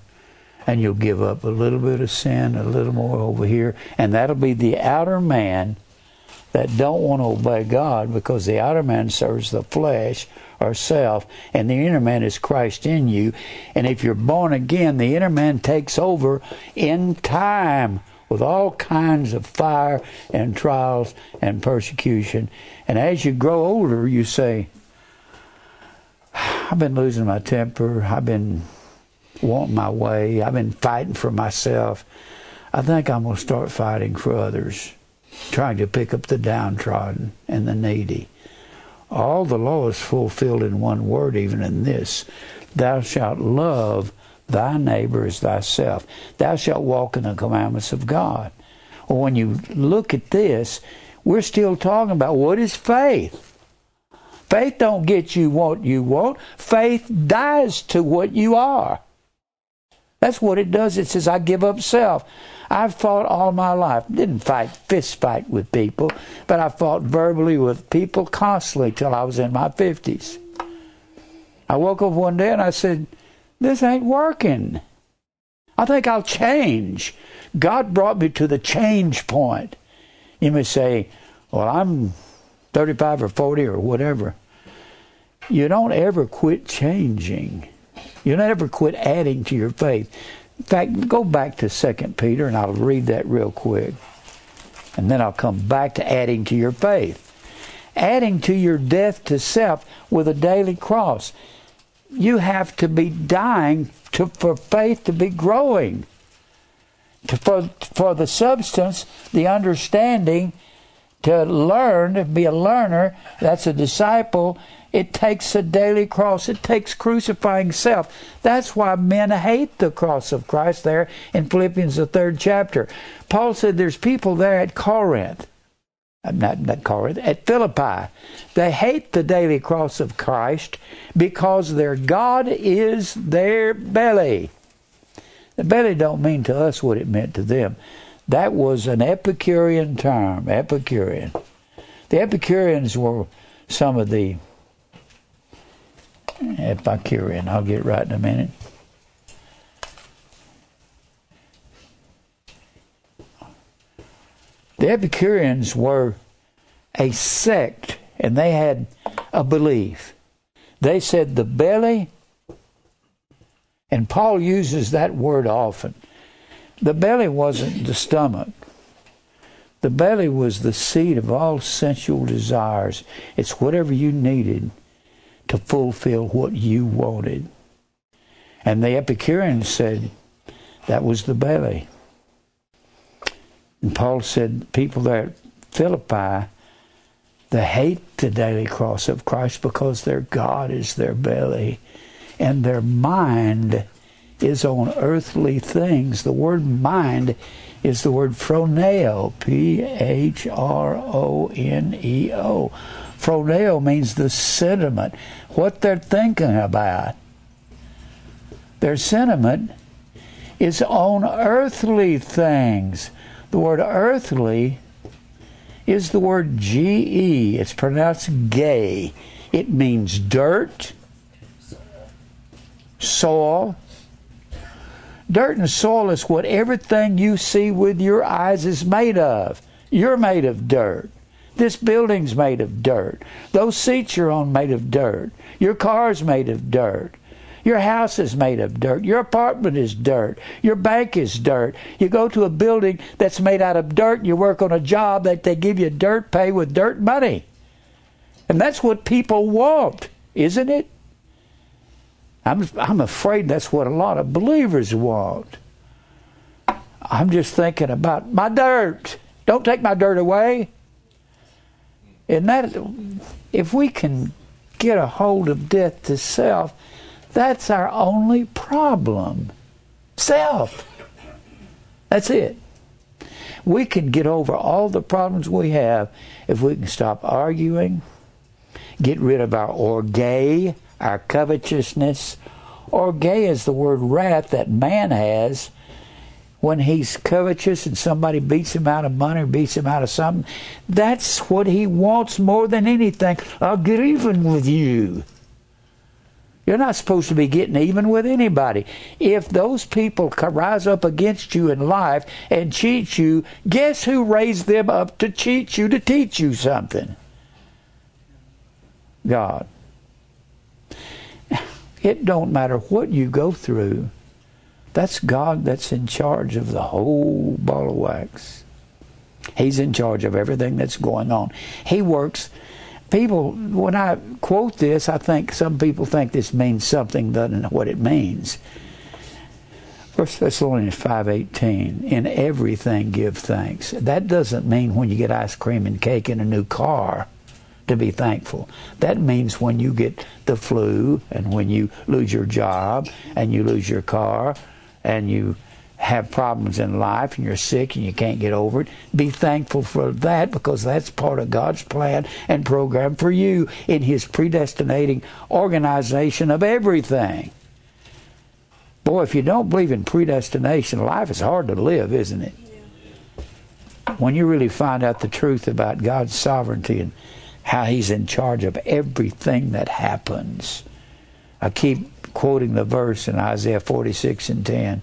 And you'll give up a little bit of sin, a little more over here, and that'll be the outer man that don't want to obey God because the outer man serves the flesh or self, and the inner man is Christ in you. And if you're born again, the inner man takes over in time with all kinds of fire and trials and persecution. And as you grow older, you say, I've been losing my temper. I've been wanting my way. I've been fighting for myself. I think I'm going to start fighting for others, trying to pick up the downtrodden and the needy. All the law is fulfilled in one word, even in this Thou shalt love thy neighbor as thyself. Thou shalt walk in the commandments of God. Well, when you look at this, we're still talking about what is faith. Faith don't get you what you want. Faith dies to what you are. That's what it does. It says, I give up self. I've fought all my life. Didn't fight fist fight with people, but I fought verbally with people constantly till I was in my fifties. I woke up one day and I said, This ain't working. I think I'll change. God brought me to the change point. You may say, Well, I'm 35 or 40 or whatever. You don't ever quit changing. You don't ever quit adding to your faith. In fact, go back to 2 Peter and I'll read that real quick. And then I'll come back to adding to your faith. Adding to your death to self with a daily cross you have to be dying to, for faith to be growing. To, for, for the substance, the understanding, to learn, to be a learner, that's a disciple, it takes a daily cross. It takes crucifying self. That's why men hate the cross of Christ there in Philippians, the third chapter. Paul said there's people there at Corinth uh, not, not Corinth, at Philippi. They hate the daily cross of Christ because their God is their belly. The belly don't mean to us what it meant to them. That was an Epicurean term, Epicurean. The Epicureans were some of the Epicurean. I'll get right in a minute. The Epicureans were a sect and they had a belief. They said the belly, and Paul uses that word often. The belly wasn't the stomach. The belly was the seat of all sensual desires. It's whatever you needed to fulfill what you wanted. And the Epicureans said that was the belly. And Paul said, people there at Philippi, they hate the daily cross of Christ because their God is their belly and their mind is on earthly things. The word mind is the word phroneo, P H R O N E O. Phroneo means the sentiment, what they're thinking about. Their sentiment is on earthly things. The word earthly is the word G E. It's pronounced gay. It means dirt, soil. Dirt and soil is what everything you see with your eyes is made of. You're made of dirt. This building's made of dirt. Those seats you're on made of dirt. Your car's made of dirt. Your house is made of dirt. Your apartment is dirt. Your bank is dirt. You go to a building that's made out of dirt. You work on a job that they give you dirt pay with dirt money. And that's what people want, isn't it? I'm, I'm afraid that's what a lot of believers want. I'm just thinking about my dirt. Don't take my dirt away. And that, if we can get a hold of death to self, that's our only problem. Self. That's it. We can get over all the problems we have if we can stop arguing, get rid of our orgay, our covetousness. Orgay is the word wrath that man has when he's covetous and somebody beats him out of money or beats him out of something. That's what he wants more than anything. I'll get even with you. You're not supposed to be getting even with anybody. If those people rise up against you in life and cheat you, guess who raised them up to cheat you, to teach you something? God. It don't matter what you go through. That's God that's in charge of the whole ball of wax. He's in charge of everything that's going on. He works people, when I quote this, I think some people think this means something than what it means. First Thessalonians five eighteen. In everything give thanks. That doesn't mean when you get ice cream and cake in a new car to be thankful. That means when you get the flu and when you lose your job and you lose your car and you have problems in life and you're sick and you can't get over it, be thankful for that because that's part of God's plan and program for you in His predestinating organization of everything. Boy, if you don't believe in predestination, life is hard to live, isn't it? When you really find out the truth about God's sovereignty and how He's in charge of everything that happens. I keep quoting the verse in Isaiah 46 and 10.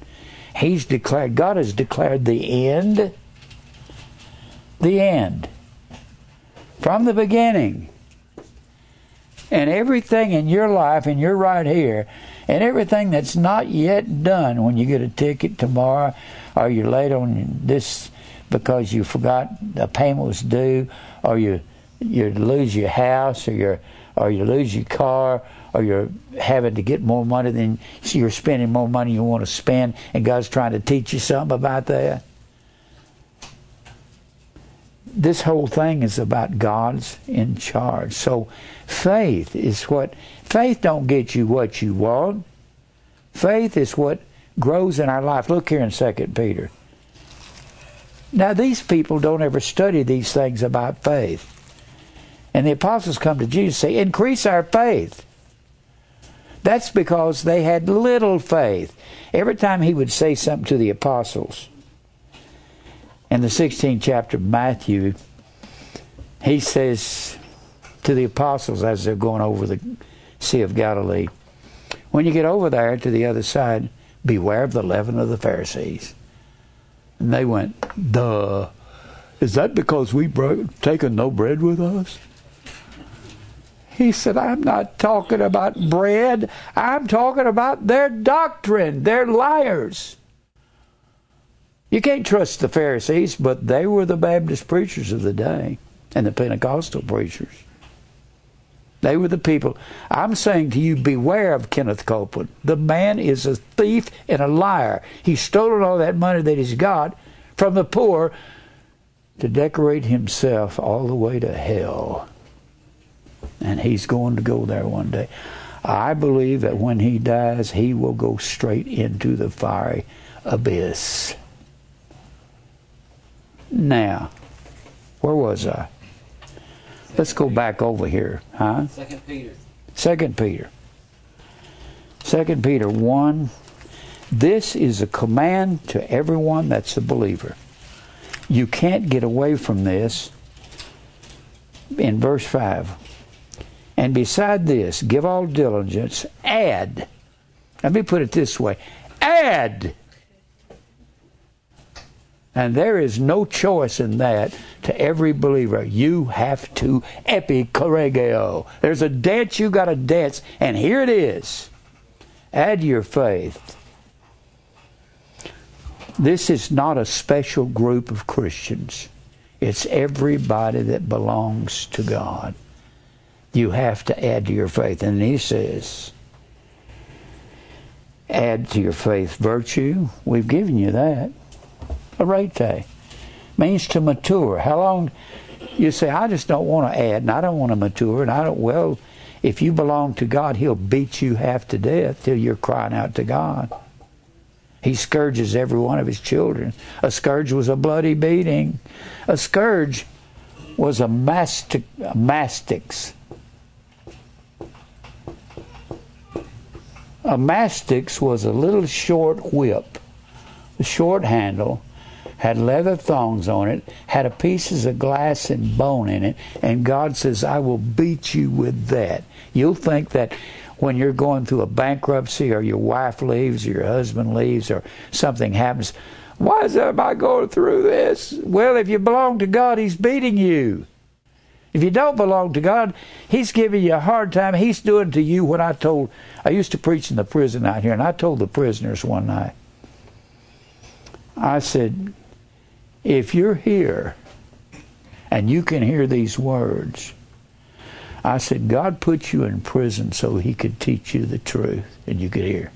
He's declared, God has declared the end, the end, from the beginning. And everything in your life, and you're right here, and everything that's not yet done when you get a ticket tomorrow or you're late on this because you forgot a payment was due or you you lose your house or you or you lose your car or you're having to get more money than so you're spending more money you want to spend and God's trying to teach you something about that. This whole thing is about God's in charge. So faith is what faith don't get you what you want. Faith is what grows in our life. Look here in Second Peter. Now these people don't ever study these things about faith. And the apostles come to Jesus and say, increase our faith. That's because they had little faith. Every time he would say something to the apostles, in the 16th chapter of Matthew, he says to the apostles as they're going over the Sea of Galilee, when you get over there to the other side, beware of the leaven of the Pharisees. And they went, duh. Is that because we bro- taken no bread with us? He said, I'm not talking about bread. I'm talking about their doctrine. They're liars. You can't trust the Pharisees, but they were the Baptist preachers of the day and the Pentecostal preachers. They were the people. I'm saying to you, beware of Kenneth Copeland. The man is a thief and a liar. He's stolen all that money that he's got from the poor to decorate himself all the way to hell and he's going to go there one day. I believe that when he dies, he will go straight into the fiery abyss. Now, where was I? Let's go back over here, huh? Second Peter. Second Peter. Second Peter one. This is a command to everyone that's a believer. You can't get away from this. In verse five, and beside this, give all diligence, add. Let me put it this way add. And there is no choice in that to every believer. You have to epichoregeo. There's a dance you got to dance, and here it is. Add your faith. This is not a special group of Christians. It's everybody that belongs to God you have to add to your faith. And he says, add to your faith virtue. We've given you that. Arete means to mature. How long? You say, I just don't want to add, and I don't want to mature, and I don't. Well, if you belong to God, He'll beat you half to death till you're crying out to God. He scourges every one of His children. A scourge was a bloody beating. A scourge was a mastic, a mastix A mastix was a little short whip, a short handle, had leather thongs on it, had a pieces of glass and bone in it, and God says, I will beat you with that. You'll think that when you're going through a bankruptcy or your wife leaves or your husband leaves or something happens, why is everybody going through this? Well, if you belong to God, He's beating you. If you don't belong to God, He's giving you a hard time. He's doing to you what I told. I used to preach in the prison out here, and I told the prisoners one night. I said, if you're here and you can hear these words, I said, God put you in prison so He could teach you the truth and you could hear.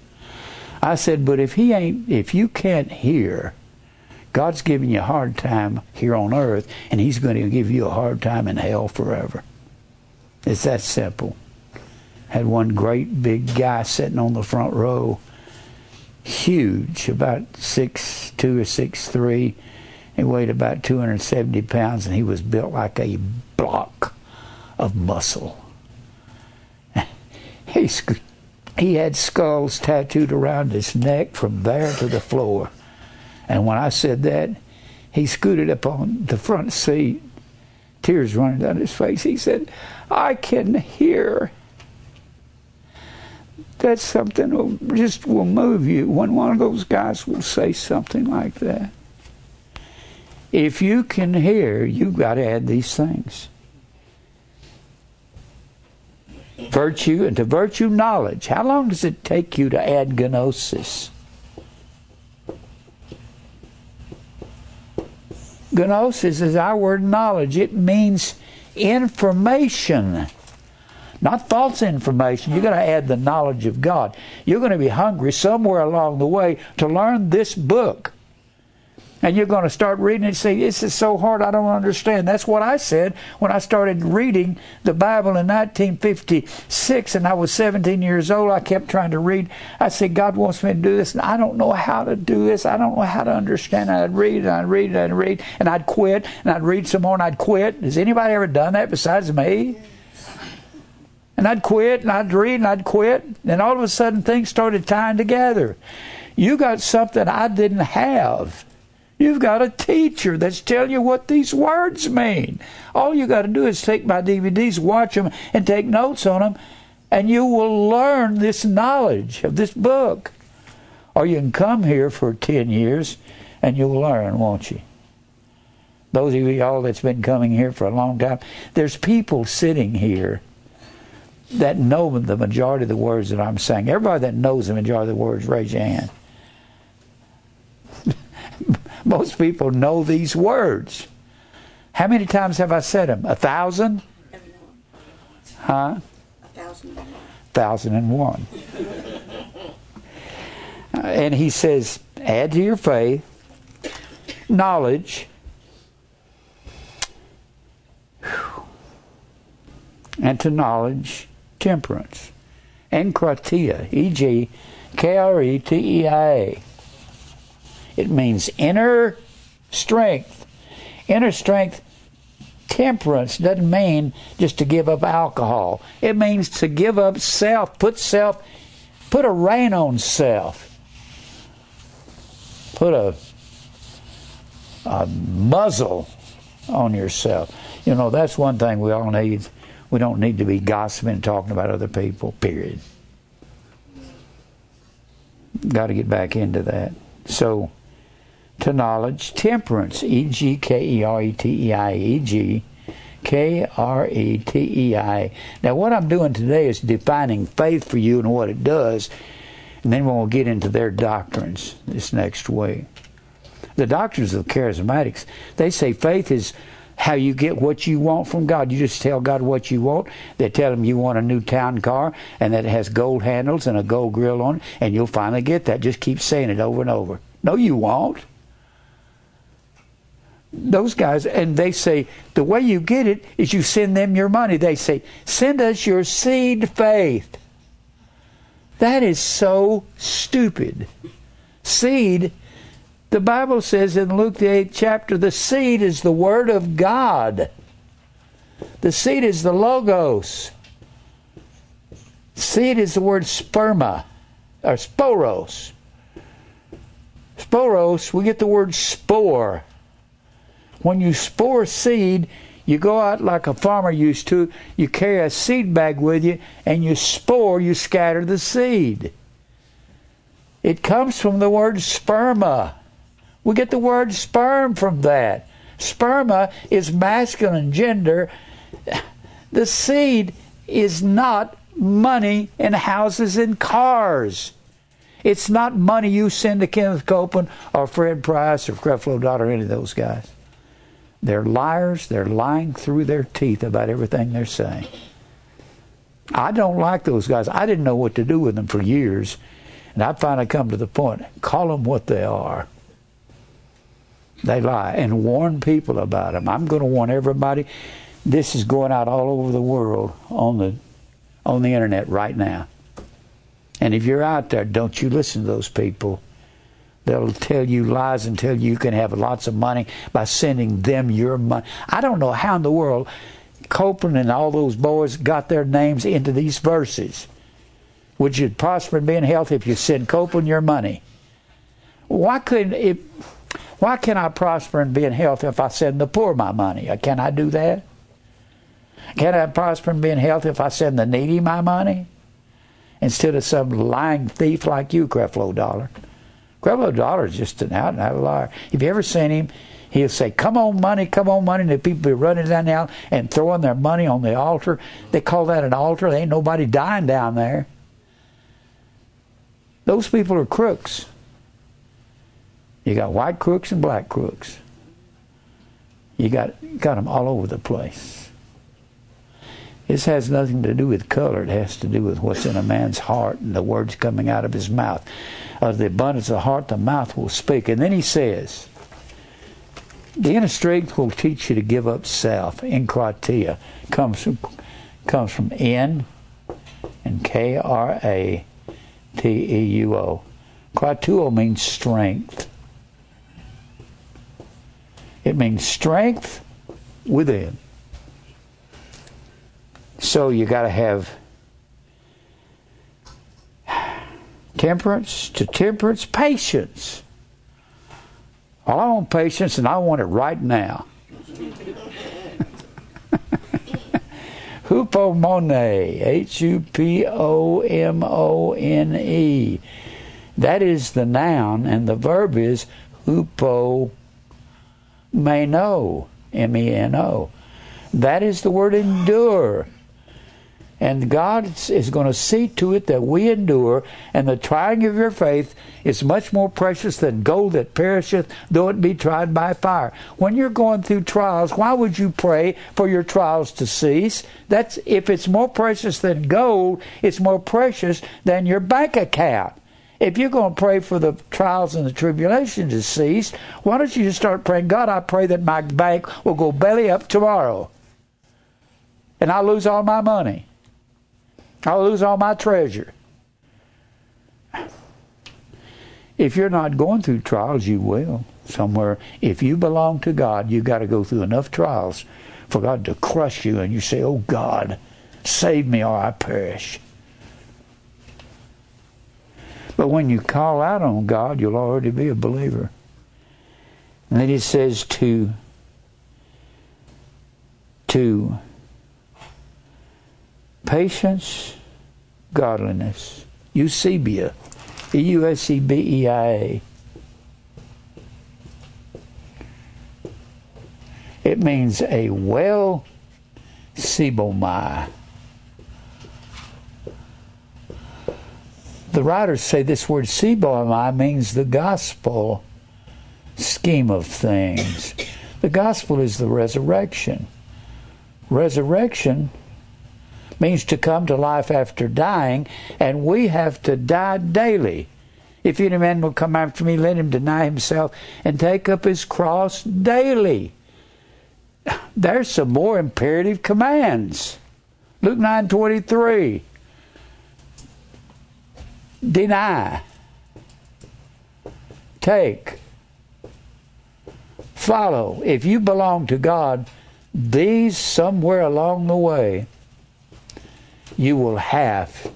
I said, but if he ain't, if you can't hear, God's giving you a hard time here on earth, and He's going to give you a hard time in hell forever. It's that simple. Had one great big guy sitting on the front row, huge, about six two or six three. He weighed about 270 pounds, and he was built like a block of muscle. He, he had skulls tattooed around his neck from there to the floor. And when I said that, he scooted up on the front seat, tears running down his face. He said, I can hear. That's something that just will move you when one of those guys will say something like that. If you can hear, you've got to add these things. Virtue, and to virtue, knowledge. How long does it take you to add gnosis? Gnosis is our word knowledge. It means information, not false information. You're going to add the knowledge of God. You're going to be hungry somewhere along the way to learn this book. And you're going to start reading it and say, This is so hard, I don't understand. That's what I said when I started reading the Bible in 1956 and I was 17 years old. I kept trying to read. I said, God wants me to do this, and I don't know how to do this. I don't know how to understand. And I'd read and I'd read and I'd read, and I'd quit, and I'd read some more and I'd quit. Has anybody ever done that besides me? And I'd quit and I'd read and I'd quit. And all of a sudden things started tying together. You got something I didn't have. You've got a teacher that's telling you what these words mean. All you got to do is take my DVDs, watch them, and take notes on them, and you will learn this knowledge of this book. Or you can come here for 10 years and you'll learn, won't you? Those of y'all that's been coming here for a long time, there's people sitting here that know the majority of the words that I'm saying. Everybody that knows the majority of the words, raise your hand. Most people know these words. How many times have I said them? A thousand? Huh? A thousand and one. Thousand and one. And he says, add to your faith knowledge. And to knowledge, temperance. Enkratia, e.g., K R E T E I A. It means inner strength. Inner strength, temperance doesn't mean just to give up alcohol. It means to give up self, put self, put a rein on self, put a, a muzzle on yourself. You know, that's one thing we all need. We don't need to be gossiping and talking about other people, period. Got to get back into that. So, to knowledge, temperance, E G K E R E T E I E G K R E T E I. Now, what I'm doing today is defining faith for you and what it does, and then we'll get into their doctrines this next week. The doctrines of the charismatics, they say faith is how you get what you want from God. You just tell God what you want. They tell him you want a new town car and that it has gold handles and a gold grill on it, and you'll finally get that. Just keep saying it over and over. No, you won't those guys, and they say the way you get it is you send them your money. They say, send us your seed faith. That is so stupid. Seed, the Bible says in Luke the 8th chapter, the seed is the Word of God. The seed is the Logos. Seed is the word sperma, or sporos. Sporos, we get the word spore when you spore seed, you go out like a farmer used to, you carry a seed bag with you, and you spore, you scatter the seed. It comes from the word sperma. We get the word sperm from that. Sperma is masculine gender. The seed is not money and houses and cars. It's not money you send to Kenneth Copeland or Fred Price or Creflo Dollar or any of those guys. They're liars. They're lying through their teeth about everything they're saying. I don't like those guys. I didn't know what to do with them for years And I finally come to the point call them what they are. They lie and warn people about them. I'm going to warn everybody. This is going out all over the world on the on the internet right now. And if you're out there, don't you listen to those people. They'll tell you lies tell you you can have lots of money by sending them your money. I don't know how in the world Copeland and all those boys got their names into these verses. Would you prosper and be in health if you send Copeland your money? Why couldn't if why can I prosper and be in health if I send the poor my money? Uh, can I do that? Can I prosper and be in health if I send the needy my money? Instead of some lying thief like you, Creflo Dollar. Creflo Dollar is just an out and out liar. Have you ever seen him? He'll say, Come on, money, come on, money. And the people be running down the aisle and throwing their money on the altar. They call that an altar. There ain't nobody dying down there. Those people are crooks. You got white crooks and black crooks. You got, got them all over the place. This has nothing to do with color. It has to do with what's in a man's heart and the words coming out of his mouth. Out of the abundance of the heart, the mouth will speak. And then he says, the inner strength will teach you to give up self. Enkratia comes from, comes from N and K R A T E U O. Kratuo means strength. It means strength within. So you got to have temperance to temperance, patience. Well, I want patience and I want it right now. Hupomone, H U P O M O N E. That is the noun, and the verb is hupo meno, M E N O. That is the word endure. And God is going to see to it that we endure, and the trying of your faith is much more precious than gold that perisheth, though it be tried by fire. When you're going through trials, why would you pray for your trials to cease? That's if it's more precious than gold, it's more precious than your bank account. If you're going to pray for the trials and the tribulation to cease, why don't you just start praying, God, I pray that my bank will go belly up tomorrow and I'll lose all my money. I'll lose all my treasure. If you're not going through trials, you will somewhere. If you belong to God, you've got to go through enough trials for God to crush you and you say, Oh God, save me or I perish. But when you call out on God, you'll already be a believer. And then he says to to patience, godliness. Eusebia. E U S E B E I A. It means a well sebomai. The writers say this word sebomai means the gospel scheme of things. The gospel is the resurrection. Resurrection means to come to life after dying, and we have to die daily. If any man will come after me, let him deny himself and take up his cross daily. There's some more imperative commands. Luke 9:23. Deny. Take. Follow. If you belong to God, these somewhere along the way you will have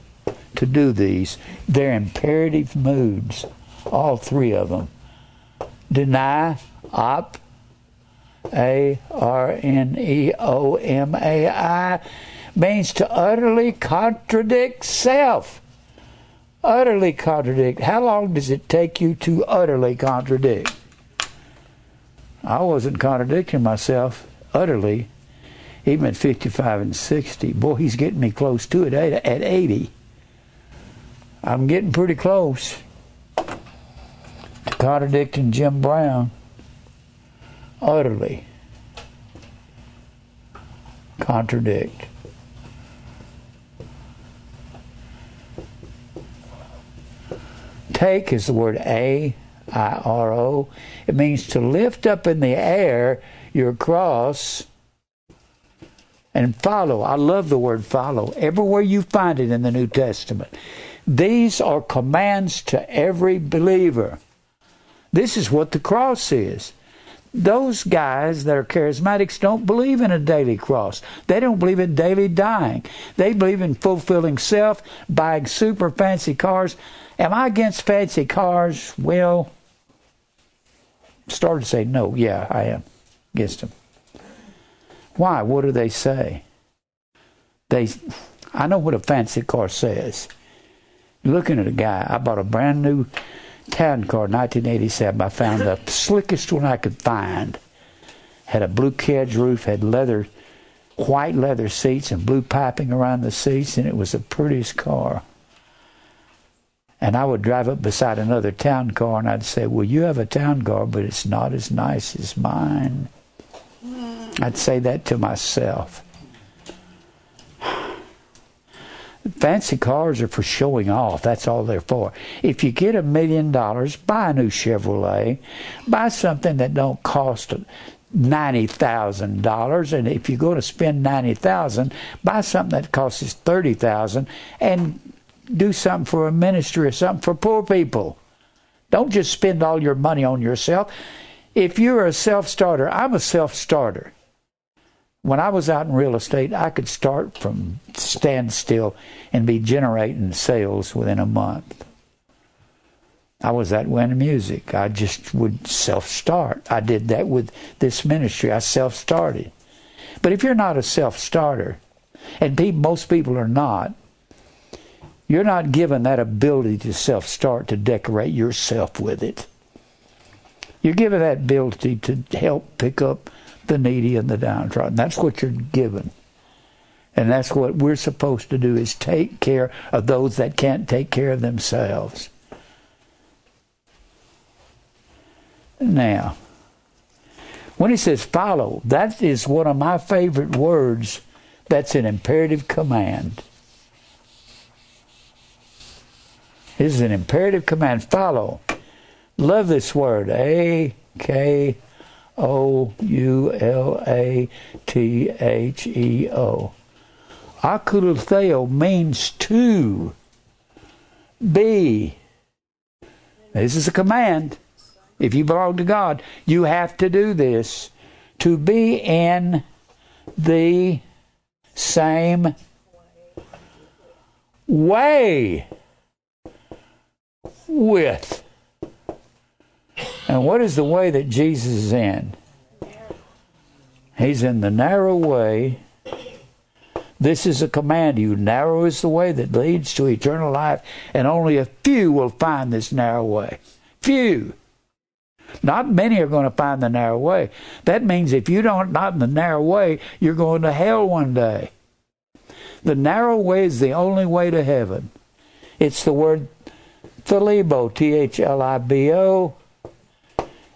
to do these. They're imperative moods, all three of them. Deny, op, A R N E O M A I, means to utterly contradict self. Utterly contradict. How long does it take you to utterly contradict? I wasn't contradicting myself utterly even at 55 and 60. Boy, he's getting me close to it eh, at 80. I'm getting pretty close to contradicting Jim Brown utterly. Contradict. Take is the word A I R O. It means to lift up in the air your cross and follow. I love the word follow. Everywhere you find it in the New Testament. These are commands to every believer. This is what the cross is. Those guys that are charismatics don't believe in a daily cross. They don't believe in daily dying. They believe in fulfilling self, buying super fancy cars. Am I against fancy cars? Well, started to say no. Yeah, I am against them. Why? What do they say? They, I know what a fancy car says. Looking at a guy, I bought a brand new town car, 1987. I found the slickest one I could find. Had a blue kedge roof, had leather, white leather seats, and blue piping around the seats, and it was the prettiest car. And I would drive up beside another town car, and I'd say, "Well, you have a town car, but it's not as nice as mine." Hmm. I'd say that to myself. Fancy cars are for showing off. That's all they're for. If you get a million dollars, buy a new Chevrolet. Buy something that don't cost ninety thousand dollars. And if you're going to spend ninety thousand, buy something that costs thirty thousand and do something for a ministry or something for poor people. Don't just spend all your money on yourself. If you're a self starter, I'm a self starter when I was out in real estate, I could start from standstill and be generating sales within a month. I was that way in music. I just would self start. I did that with this ministry. I self started. But if you're not a self starter, and people, most people are not, you're not given that ability to self start to decorate yourself with it. You're given that ability to help pick up the needy and the downtrodden. That's what you're given. And that's what we're supposed to do is take care of those that can't take care of themselves. Now, when he says follow, that is one of my favorite words. That's an imperative command. This is an imperative command. Follow. Love this word. A K O U L A T H E O. Akoulotheo means to be. This is a command. If you belong to God, you have to do this. To be in the same way with and what is the way that Jesus is in? He's in the narrow way. This is a command to you. Narrow is the way that leads to eternal life, and only a few will find this narrow way. Few. Not many are going to find the narrow way. That means if you don't not in the narrow way, you're going to hell one day. The narrow way is the only way to heaven. It's the word thalibo, T H L I B O,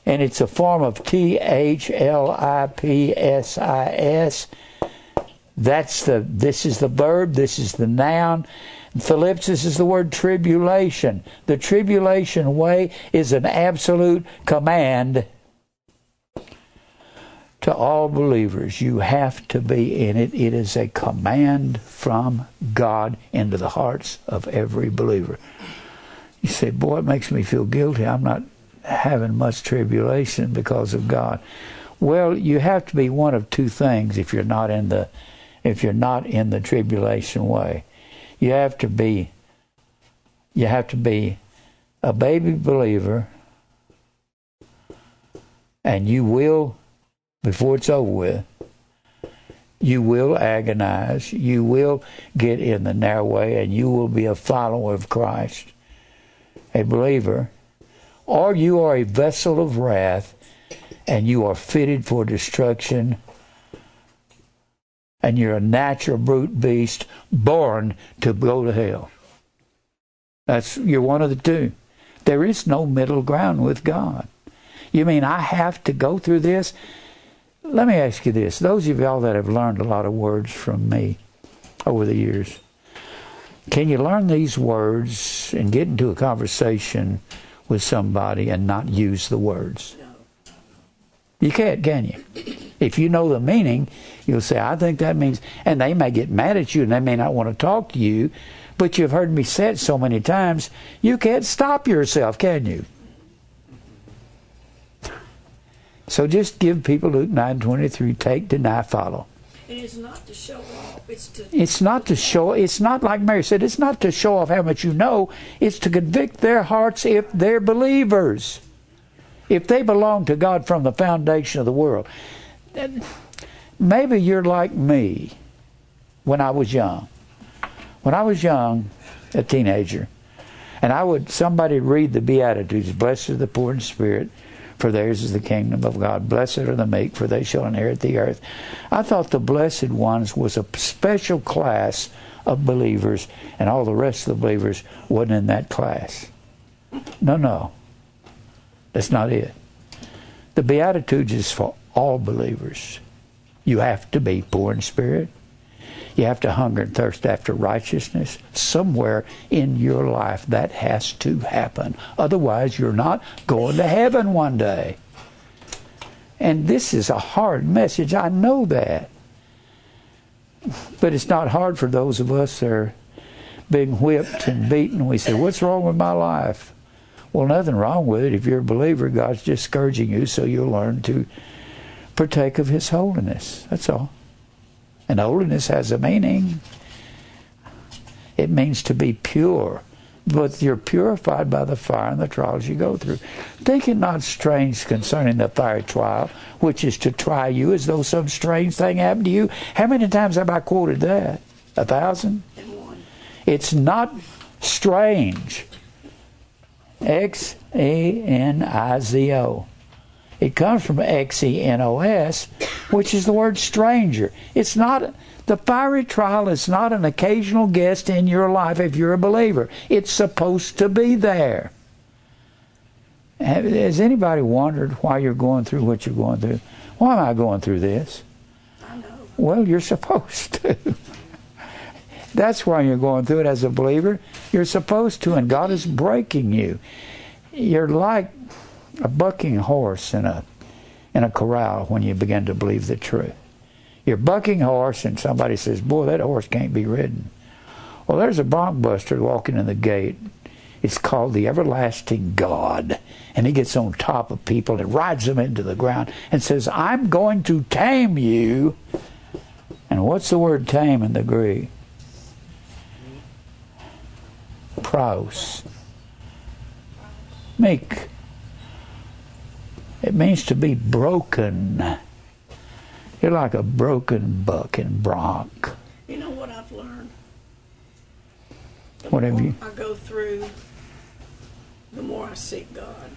and it's a form of T H L I P S I S. That's the this is the verb, this is the noun. Thalipsis is the word tribulation. The tribulation way is an absolute command to all believers. You have to be in it. It is a command from God into the hearts of every believer. You say, Boy, it makes me feel guilty. I'm not having much tribulation because of God. Well, you have to be one of two things if you're not in the if you're not in the tribulation way. You have to be you have to be a baby believer and you will before it's over with you will agonize, you will get in the narrow way, and you will be a follower of Christ, a believer or you are a vessel of wrath and you are fitted for destruction and you're a natural brute beast born to go to hell. That's you're one of the two. There is no middle ground with God. You mean I have to go through this? Let me ask you this. Those of y'all that have learned a lot of words from me over the years, can you learn these words and get into a conversation with somebody and not use the words. You can't, can you? If you know the meaning, you'll say, I think that means, and they may get mad at you and they may not want to talk to you, but you've heard me say it so many times, you can't stop yourself, can you? So just give people Luke 9.23, take, deny, follow. It is not to show off. It's to. It's not to show. It's not like Mary said. It's not to show off how much you know. It's to convict their hearts if they're believers, if they belong to God from the foundation of the world. Maybe you're like me. When I was young, when I was young, a teenager, and I would somebody read the Beatitudes. Blessed are the poor in spirit for theirs is the kingdom of God. Blessed are the meek, for they shall inherit the earth. I thought the blessed ones was a special class of believers, and all the rest of the believers wasn't in that class. No, no. That's not it. The Beatitudes is for all believers. You have to be poor in spirit. You have to hunger and thirst after righteousness. Somewhere in your life that has to happen. Otherwise, you're not going to heaven one day. And this is a hard message. I know that. But it's not hard for those of us that are being whipped and beaten. We say, What's wrong with my life? Well, nothing wrong with it. If you're a believer, God's just scourging you so you'll learn to partake of His holiness. That's all. And holiness has a meaning. It means to be pure. But you're purified by the fire and the trials you go through. Think it not strange concerning the fire trial, which is to try you as though some strange thing happened to you. How many times have I quoted that? A thousand? It's not strange. X A N I Z O. It comes from X E N O S, which is the word stranger. It's not the fiery trial is not an occasional guest in your life if you're a believer. It's supposed to be there. Has anybody wondered why you're going through what you're going through? Why am I going through this? Well, you're supposed to. That's why you're going through it as a believer. You're supposed to, and God is breaking you. You're like a bucking horse in a in a corral when you begin to believe the truth. You're bucking horse, and somebody says, "Boy, that horse can't be ridden." Well, there's a bronc buster walking in the gate. It's called the everlasting God, and he gets on top of people and rides them into the ground and says, "I'm going to tame you." And what's the word "tame" in the Greek? Praus. Meek. It means to be broken. You're like a broken buck and bronc. You know what I've learned? The What have you- I go through, the more I seek God.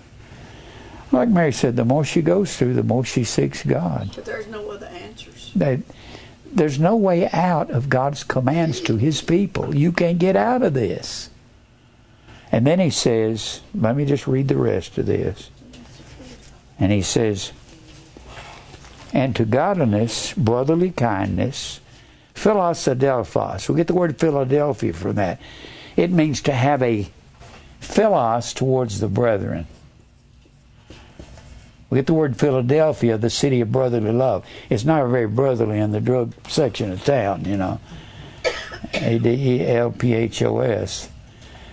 Like Mary said, the more she goes through, the more she seeks God. But there's no other answers. That there's no way out of God's commands to his people. You can't get out of this. And then he says, let me just read the rest of this. And he says, and to godliness, brotherly kindness, philosodelphos. We get the word Philadelphia from that. It means to have a philos towards the brethren. We get the word Philadelphia, the city of brotherly love. It's not very brotherly in the drug section of town, you know. A D E L P H O S.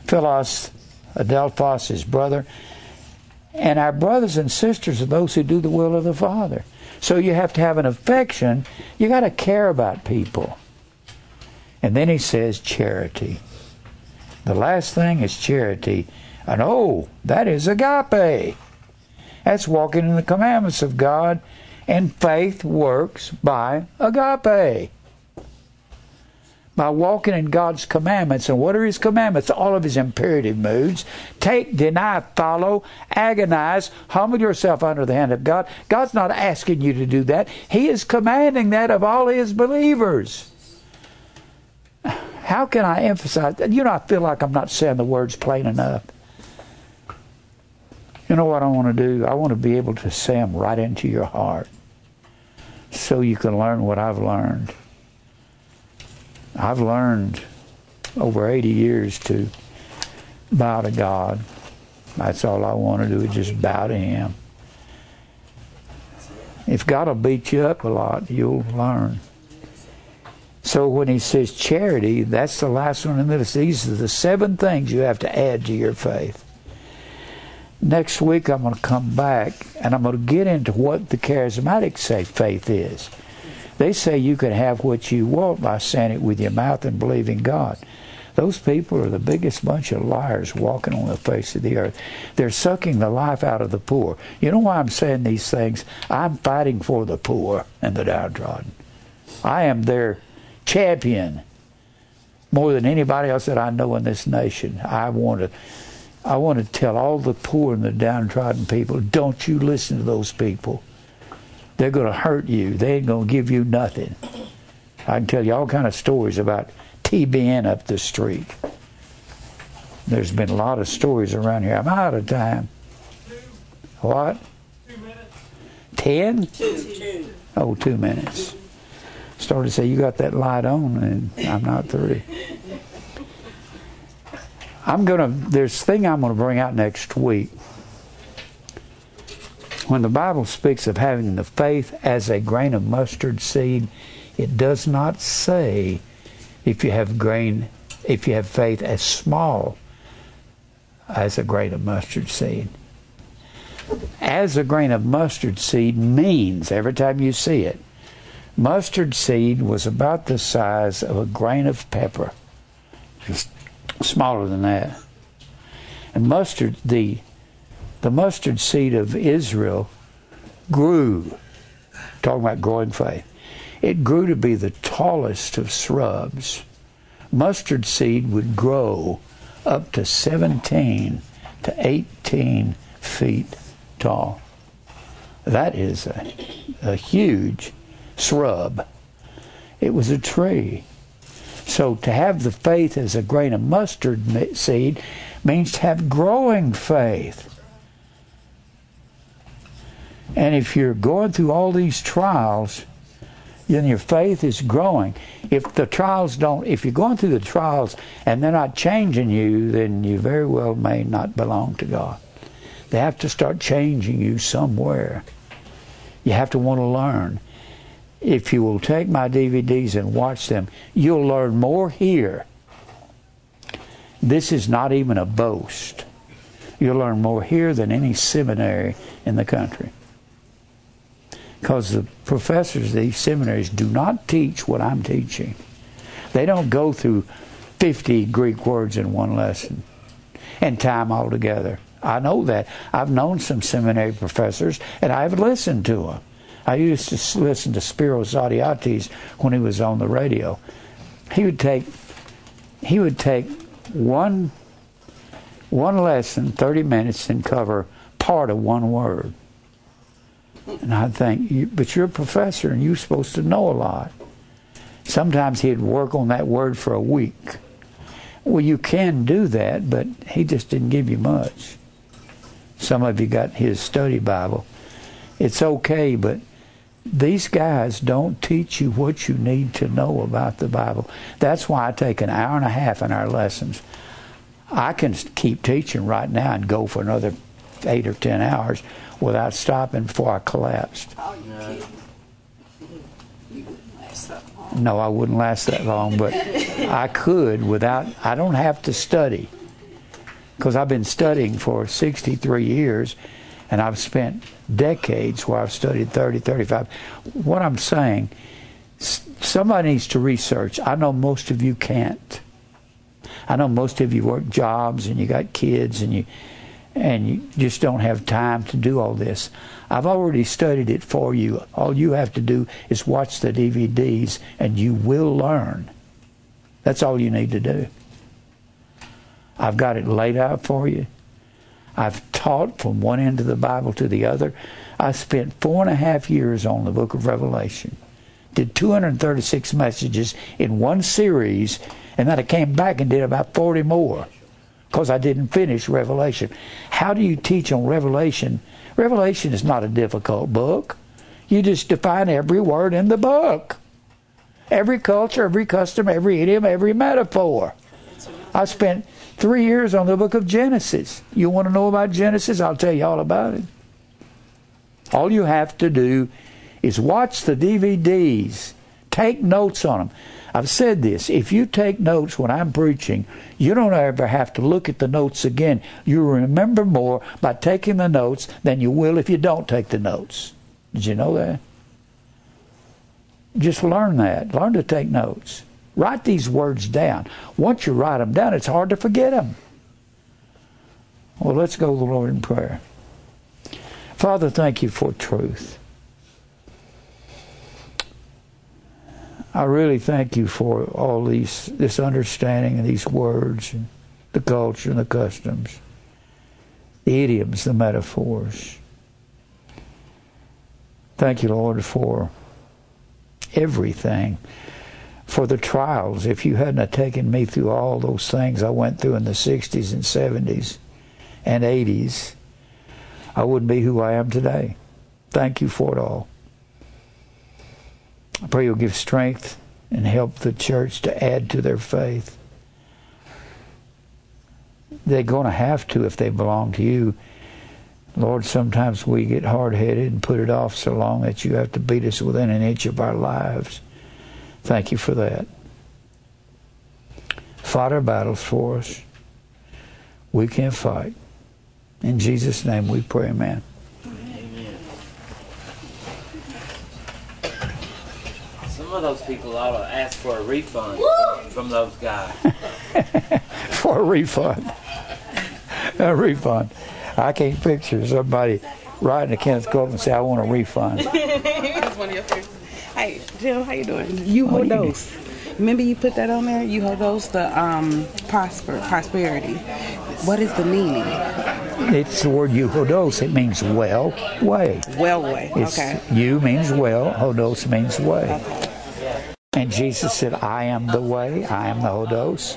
Philos, Adelphos is brother. And our brothers and sisters are those who do the will of the Father. So you have to have an affection. You got to care about people. And then he says charity. The last thing is charity. And oh, that is agape. That's walking in the commandments of God. And faith works by agape. By walking in God's commandments. And what are His commandments? All of His imperative moods. Take, deny, follow, agonize, humble yourself under the hand of God. God's not asking you to do that. He is commanding that of all His believers. How can I emphasize that? You know, I feel like I'm not saying the words plain enough. You know what I want to do? I want to be able to say them right into your heart so you can learn what I've learned. I've learned over 80 years to bow to God. That's all I want to do is just bow to Him. If God will beat you up a lot, you'll learn. So when he says charity, that's the last one in the list. These are the seven things you have to add to your faith. Next week, I'm going to come back and I'm going to get into what the charismatics say faith is. They say you can have what you want by saying it with your mouth and believing God. Those people are the biggest bunch of liars walking on the face of the earth. They're sucking the life out of the poor. You know why I'm saying these things? I'm fighting for the poor and the downtrodden. I am their champion more than anybody else that I know in this nation. I want to I want to tell all the poor and the downtrodden people, don't you listen to those people. They're going to hurt you. They ain't going to give you nothing. I can tell you all kind of stories about TBN up the street. There's been a lot of stories around here. I'm out of time. What? Two minutes. Ten? Two. Two. Oh, two minutes. Started to say, you got that light on, and I'm not through. I'm gonna. There's thing I'm gonna bring out next week. When the Bible speaks of having the faith as a grain of mustard seed, it does not say if you have grain, if you have faith as small as a grain of mustard seed. As a grain of mustard seed means every time you see it, mustard seed was about the size of a grain of pepper, just smaller than that. And mustard, the the mustard seed of Israel grew. Talking about growing faith, it grew to be the tallest of shrubs. Mustard seed would grow up to 17 to 18 feet tall. That is a, a huge shrub. It was a tree. So to have the faith as a grain of mustard seed means to have growing faith. And if you're going through all these trials, then your faith is growing. If the trials don't, if you're going through the trials and they're not changing you, then you very well may not belong to God. They have to start changing you somewhere. You have to want to learn. If you will take my DVDs and watch them, you'll learn more here. This is not even a boast. You'll learn more here than any seminary in the country. Because the professors of these seminaries do not teach what I'm teaching. They don't go through 50 Greek words in one lesson and time altogether. I know that. I've known some seminary professors and I've listened to them. I used to listen to Spiros Zodhiates when he was on the radio. He would take he would take one one lesson, 30 minutes, and cover part of one word. And I'd think, but you're a professor and you're supposed to know a lot. Sometimes he'd work on that word for a week. Well, you can do that, but he just didn't give you much. Some of you got his study Bible. It's okay, but these guys don't teach you what you need to know about the Bible. That's why I take an hour and a half in our lessons. I can keep teaching right now and go for another eight or ten hours without stopping before I collapsed. Oh, you kidding? You wouldn't last that long. No, I wouldn't last that long, but I could without, I don't have to study. Because I've been studying for 63 years and I've spent decades where I've studied 30, 35. What I'm saying, somebody needs to research. I know most of you can't. I know most of you work jobs and you got kids and you and you just don't have time to do all this. I've already studied it for you. All you have to do is watch the DVDs and you will learn. That's all you need to do. I've got it laid out for you. I've taught from one end of the Bible to the other. I spent four and a half years on the book of Revelation. Did 236 messages in one series, and then I came back and did about 40 more because I didn't finish Revelation. How do you teach on Revelation? Revelation is not a difficult book. You just define every word in the book. Every culture, every custom, every idiom, every metaphor. I spent three years on the book of Genesis. You want to know about Genesis? I'll tell you all about it. All you have to do is watch the DVDs, take notes on them. I've said this if you take notes when I'm preaching, you don't ever have to look at the notes again. You remember more by taking the notes than you will if you don't take the notes. Did you know that? Just learn that. Learn to take notes. Write these words down. Once you write them down, it's hard to forget them. Well, let's go to the Lord in prayer. Father, thank you for truth. I really thank you for all these this understanding and these words and the culture and the customs, the idioms, the metaphors. Thank you, Lord, for everything. For the trials. If you hadn't taken me through all those things I went through in the 60s and 70s and 80s, I wouldn't be who I am today. Thank you for it all. I pray you'll give strength and help the church to add to their faith. They're going to have to if they belong to you. Lord, sometimes we get hard headed and put it off so long that you have to beat us within an inch of our lives. Thank you for that. Fought our battles for us. We can't fight. In Jesus' name we pray, amen. Of those people ought to ask for a refund from those guys. for a refund. A refund. I can't picture somebody writing to Kenneth Copeland and say, I want a refund. That's one of your favorites. Hey, Jill, how you doing? You hold those. Remember you put that on there? You hold those the um prosper prosperity. What is the meaning? It's the word euhodos. It means well, way. Well way. It's, okay. You means well, hodos means way. And Jesus said, I am the way, I am the hodos.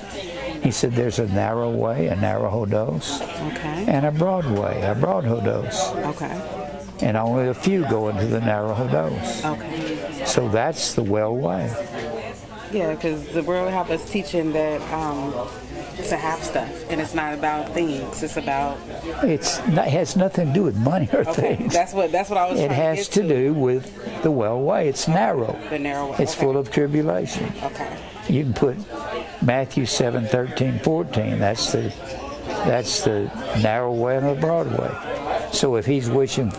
He said there's a narrow way, a narrow hodos, Okay. and a broad way, a broad hodos. Okay. And only a few go into the narrow hodos. Okay. So that's the well way. Yeah, because the world have us teaching that um to have stuff, and it's not about things. It's about It's not, it has nothing to do with money or okay. things. That's what that's what I was. Saying. It has to, to do with the well way. It's narrow. the narrow way. It's okay. full of tribulation. Okay. You can put Matthew 7, 13, 14. That's the that's the narrow way and the broad way. So if he's wishing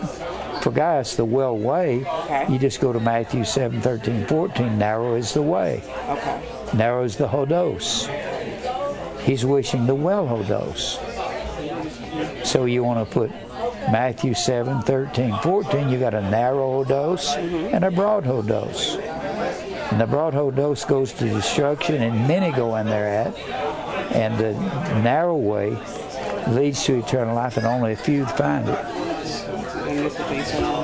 for guys the well way, Okay. you just go to Matthew 7, 13, 14. Narrow is the way. Okay. Narrow is the hodos. He's wishing the well hodos. So you want to put Matthew 7, 13, 14. You got a narrow hodos mm-hmm. and a broad hodos. And the broad hodos goes to destruction, and many go in there at. And the narrow way leads to eternal life, and only a few find it. And this the eternal.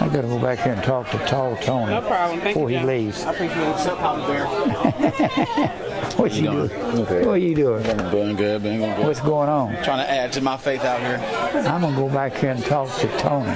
I got to go back here and talk to Tall Tony No problem. Thank before you. he Jim. leaves. I appreciate it. What you doing? Okay. What are you doing? Doing good, been going good. What's going on? Trying to add to my faith out here. I'm gonna go back here and talk to Tony.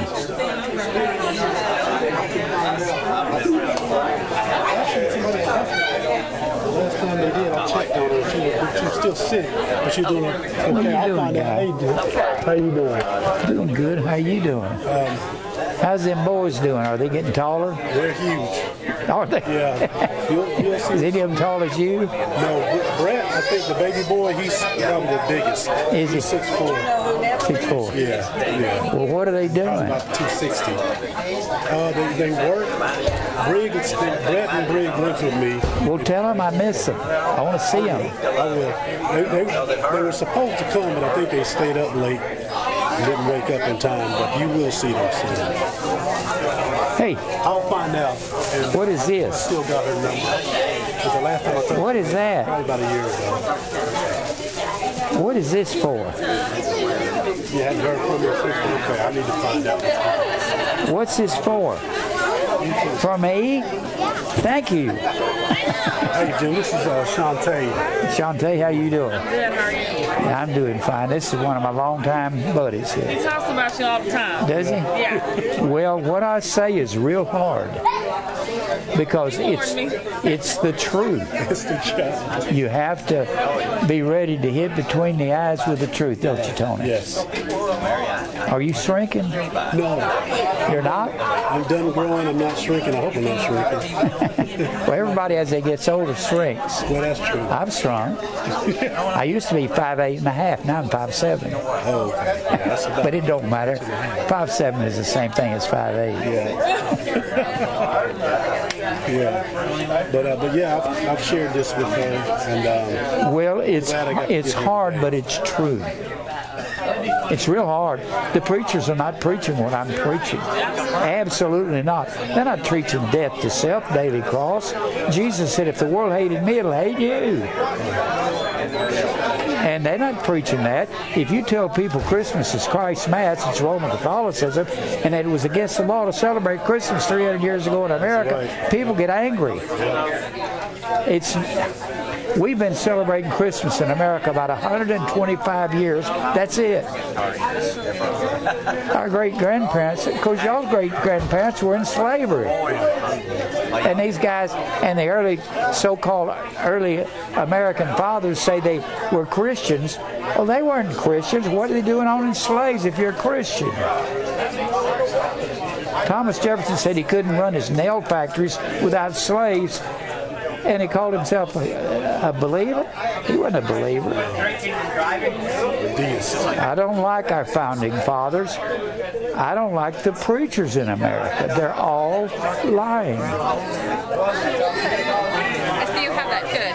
Last time they did, I checked on her. She was, she was still sick, but she's doing okay. you I'll doing, find out. guy? How you doing? How you doing? Doing good. How you doing? Um, How's them boys doing? Are they getting taller? They're huge. Are they? Yeah. You'll, you'll Is any of them tall as you? No, Brett, I think the baby boy, he's probably the biggest. Is he? He's 6'4". Six four. Yeah, yeah. Well, what are they doing? About 260. Uh, they, they work. Briggs, Brett and Briggs lives with me. Well, tell them I miss them. I want to see them. I will. They, they, they were supposed to come, but I think they stayed up late didn't wake up in time. But you will see them soon. Hey, I'll find out. What is I this? still got her number. The last time I What is that? probably about a year ago. What is this for? You hadn't heard from your sister? Okay, I need to find out. What's this for? For me? Thank you. Hey, Jim, this is uh, Shantae. Shantae, how you doing? Good, how are you? I'm doing fine. This is one of my longtime buddies here. He talks about you all the time. Does he? Yeah. Well, what I say is real hard. because it's it's the truth. It's the truth. You have to be ready to hit between the eyes with the truth, don't you, Tony? Yes. Are you shrinking? No, You're not? I'm done growing. I'm not shrinking. I hope I'm not shrinking. Well, everybody as they gets older shrinks. Well, that's true. I've shrunk. I used to be five eight and a half. Now I'm five seven. Oh, okay. Yeah, But it don't matter. Five seven is the same thing as five eight. yeah. yeah. But uh, but yeah, I've, I've shared this with her, and um, Well, it's Glad I got to it's hard, but it's true. It's real hard. The preachers are not preaching what I'm preaching. Absolutely not. They're not preaching death to self, daily cross. Jesus said, if the world hated me, it'll hate you. And they're not preaching that. If you tell people Christmas is Christ's Mass, it's Roman Catholicism, and that it was against the law to celebrate Christmas 300 years ago in America, people get angry. It's we've been celebrating Christmas in America about 125 years. That's it. Our great grandparents, because y'all's great grandparents were in slavery. And these guys and the early so-called early American fathers say they were Christians. Well, they weren't Christians. What are they doing owning slaves if you're a Christian? Thomas Jefferson said he couldn't run his nail factories without slaves, and he called himself a, a believer. He wasn't a believer. I don't like our founding fathers. I don't like the preachers in America. They're all lying. I see you have that. Good.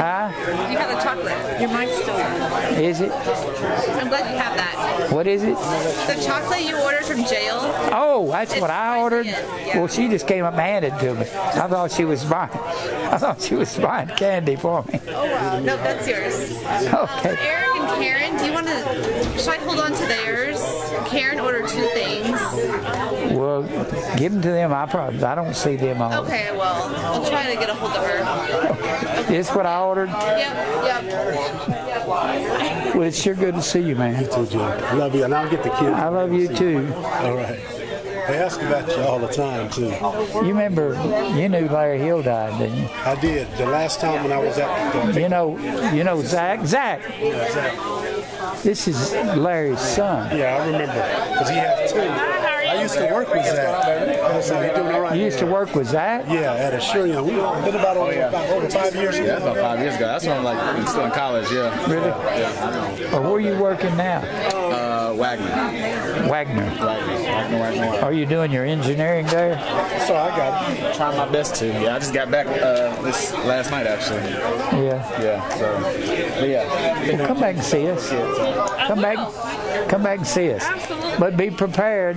Huh? You have the chocolate. Your mic's still on. Is it? I'm glad you have that. What is it? The chocolate you ordered from jail. Oh, that's what I ordered. Yeah. Well, she just came up and handed it to me. I thought she was buying. I thought she was buying candy for me. Oh wow. No, that's yours. Okay. Uh, Eric and Karen, do you want to? Should I hold on to theirs? Karen ordered two things. Well, give them to them. I probably I don't see them all. Okay, well, I'll try to get a hold of her. This what I ordered. Yep, yep. Well, it's sure good to see you, man. Too, Jim. Love you, and I'll get the kids. I love you too. All right. They ask about you all the time too. You remember you knew Larry Hill died, didn't you? I did the last time when I was at the You know, you know Zach. Zach, Yeah, Zach. this is Larry's son. Yeah, I remember because he had two. I used to work with Zach. I was "You doing all right?" You used to work with Zach. Yeah, at Assyrian. We been about oh, over, about over five years ago. that's about five years ago. That's when I'm like in- still in college. Yeah. Really? Yeah. Or where are you working now? Uh, Wagner. Wagner. Wagner. Wagner. Wagner. Are you doing your engineering there? So I got it. Trying my best to. Yeah, I just got back uh, this last night actually. Yeah. Yeah. So, but yeah. Well, come back and see us. Come back, come back and see us. But be prepared,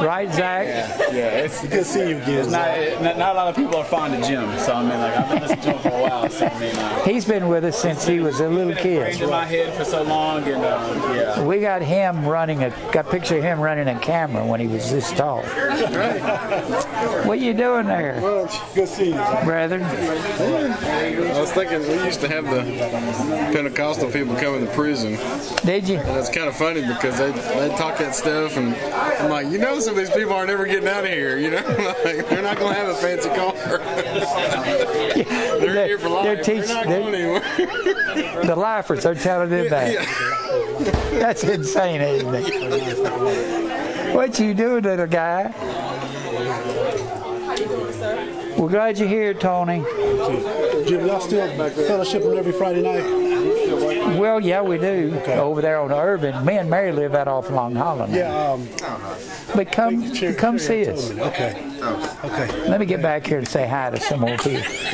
right, Zach? Yeah, yeah. It's, Good seeing you again. it's not, it, not not a lot of people are fond of Jim, so I mean, like I've been listening to him for a while. So I mean, uh, He's been with us since he was a little kid. in my head for so long, and um, yeah. We got him running a got a picture of him running a camera when he was this tall. What you doing there, Well, good seeing you. brethren? I was thinking we used to have the Pentecostal people come into prison. Did you? And it's kind of funny because they they talk that stuff, and I'm like, you know, some of these people are never getting out of here. You know, like they're not going to have a fancy car. they're here for life. They're They're, teach- not they're- going anywhere. The lifers are telling them that. yeah. That's insane, isn't it? What you doing, little guy? We're you doing, sir? Well, glad you're here, Tony. Jim, y'all still fellowshipping every Friday night? Well, yeah, we do. Over there on Urban. Me and Mary live out off Long Holland. Yeah. Um, But come, Cherry- come Cherry see us. Okay. Okay. Let me get back here and say hi to some more people.